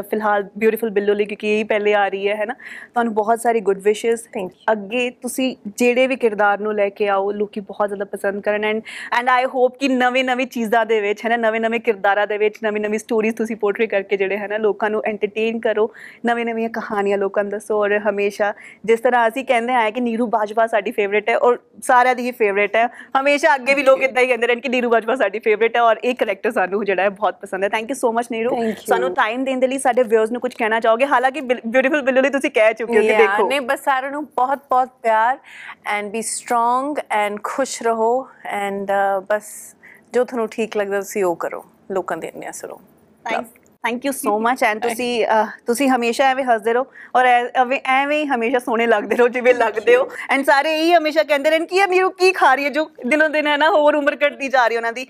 ਫਿਲਹਾਲ ਬਿਊਟੀਫੁਲ ਬਿੱਲੋ ਲਈ ਕਿਉਂਕਿ ਇਹ ਪਹਿਲੇ ਆ ਰਹੀ ਹੈ ਹੈ ਨਾ ਤੁਹਾਨੂੰ ਬਹੁਤ ਸਾਰੀ ਗੁੱਡ ਵਿਸ਼ੇਸ Thank you. ਅੱਗੇ ਤੁਸੀਂ ਜਿਹੜੇ ਵੀ ਕਿਰਦਾਰ ਨੂੰ ਲੈ ਕੇ ਆਓ ਲੋਕੀ ਬਹੁਤ ਜ਼ਿਆਦਾ ਪਸੰਦ ਕਰਨ ਐਂਡ ਐਂਡ ਆਈ ਹੋਪ ਕਿ ਨਵੇਂ ਨਵੇਂ ਚੀਜ਼ਾਂ ਦੇ ਵਿੱਚ ਹੈ ਨਾ ਨਵੇਂ ਨਵੇਂ ਕਿਰਦਾਰਾਂ ਦੇ ਵਿੱਚ ਨਵੀਂ ਨਵੀਂ ਸਟੋਰੀਜ਼ ਤੁਸੀਂ ਪੋਰਟਰੇ ਕਰਕੇ ਜਿਹੜੇ ਹੈ ਨਾ ਲੋਕਾਂ ਨੂੰ ਐਂਟਰਟੇਨ ਕਰੋ ਨਵੀਂ ਨਵੀਆਂ ਕਹਾਣੀਆਂ ਲੋਕਾਂ ਨੂੰ ਦੱਸੋ ਔਰ ਹਮੇਸ਼ਾ ਜਿਸ ਤਰ੍ਹਾਂ ਅਸੀਂ ਕਹਿੰਦੇ ਆਏ ਕਿ ਨੀਰੂ ਬਾਜਵਾ ਸਾਡੀ ਫੇਵਰੇਟ ਹੈ ਔਰ ਸਾਰਿਆਂ ਦੀ ਹੀ ਫੇਵਰੇਟ ਹੈ ਹਮੇਸ਼ਾ ਅੱਗੇ ਵੀ ਲੋਕ ਇਦਾਂ ਹੀ ਕਹਿੰਦੇ ਰਹਿਣ ਕਿ ਨੀਰੂ ਬਾਜਵਾ ਸਾਡੀ ਫੇਵਰੇਟ ਹੈ ਔਰ ਇਹ ਕਰੈਕਟਰ ਸਾਨੂੰ ਜਿਹੜਾ ਹੈ ਬਹੁਤ ਪਸੰਦ ਹੈ thank you so much Neeru Thank you. ਸਾਨੂੰ ਟਾਈਮ ਦੇਣ ਦੇ ਲਈ ਸਾਡੇ ਵਿਊਅਰਸ ਨੂੰ ਕੁਝ ਕਹਿਣਾ ਚਾਹੋਗੇ? ਹਾਲਾਂਕਿ ਬਿਊਟੀਫੁਲ ਬਿੱਲੂ ਲਈ ਤੁਸੀਂ ਕਹਿ ਚੁੱਕੇ ਹੋ ਕਿ ਦੇਖੋ। ਨਹੀਂ ਬਸ ਸਾਰਿਆਂ ਨੂੰ ਬਹੁਤ ਬਹੁਤ ਪਿਆਰ ਐਂਡ ਬੀ ਸਟਰੋਂਗ ਐਂਡ ਖੁਸ਼ ਰਹੋ ਐਂਡ ਬਸ ਜੋ ਤੁਹਾਨੂੰ ਠੀਕ ਲੱਗਦਾ ਤੁਸੀਂ ਉਹ ਕਰੋ। ਲੋਕਾਂ ਦੇ ਨਿਆਸ ਰਹੋ thank thank you so much and ਤੁਸੀਂ ਅਹ, ਤੁਸੀਂ ਹਮੇਸ਼ਾ ਐਵੇਂ ਹੱਸਦੇ ਰਹੋ ਔਰ ਐ- ਐਵੇਂ ਐਵੇਂ ਹੀ ਹਮੇਸ਼ਾ ਸੋਹਣੇ ਲੱਗਦੇ ਰਹੋ ਜਿਵੇਂ ਲੱਗਦੇ ਹੋ ਐਂਡ ਸਾਰੇ ਇਹੀ ਹਮੇਸ਼ਾ ਕਹਿੰਦੇ ਰਹਿਣ ਕਿ ਇਹ ਮੀਰੂ ਕੀ ਖਾ ਰਹੀ ਹੈ ਜੋ ਦਿਨੋਂ ਦਿਨ ਹੈ ਨਾ ਹੋਰ ਉਮਰ ਘਟਦੀ ਜਾ ਰਹੀ ਹੈ ਉਹਨਾਂ ਦੀ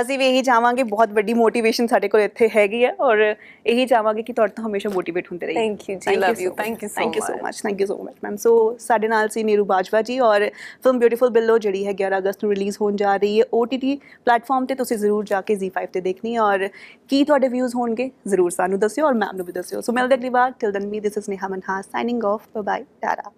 ਅਸੀਂ ਵੀ ਇਹੀ ਚਾਹਾਂਗੇ ਬਹੁਤ ਵੱਡੀ ਮੋਟੀਵੇਸ਼ਨ ਸਾਡੇ ਕੋਲ ਇੱਥੇ ਹੈਗੀ ਹੈ ਔਰ ਇਹੀ ਚਾਹਾਂਗੇ ਕਿ ਤੁਹਾਡੇ ਤੋਂ ਹਮੇਸ਼ਾ ਮੋਟੀਵੇਟ ਹੁੰਦੇ ਰਹੀਏ Thank you ਜੀ, love you, thank you so thank you so much. Much thank you so much ma'am so ਸਾਡੇ ਨਾਲ ਸੀ ਨੀਰੂ ਬਾਜਵਾ ਜੀ ਔਰ ਫਿਲਮ ਬਿਊਟੀਫੁਲ ਬਿੱਲੋ ਜਿਹੜੀ ਹੈ 11 ਅਗਸਤ ਨੂੰ ਰਿਲੀਜ਼ ਹੋਣ ਜਾ ਰਹੀ ਹੈ OTT ਪਲੇਟਫਾਰਮ ਤੇ ਤੁਸੀਂ ਜ਼ਰੂਰ ਜਾ ਕੇ Z5 ਤੇ ਦੇਖਣੀ ਹੈ ਔਰ ਕੀ ਤੁਹਾਡੇ ਵਿਊਜ਼ ਹੋਣਗੇ ਜ਼ਰੂਰ ਸਾਨੂੰ ਦੱਸਿਓ ਔਰ ਮੈਮ ਨੂੰ ਵੀ ਦੱਸਿਓ। ਸੋ ਮਿਲਦੇ ਅਗਲੀ ਵਾਰ till then me this is Neha Manhas signing off bye bye tata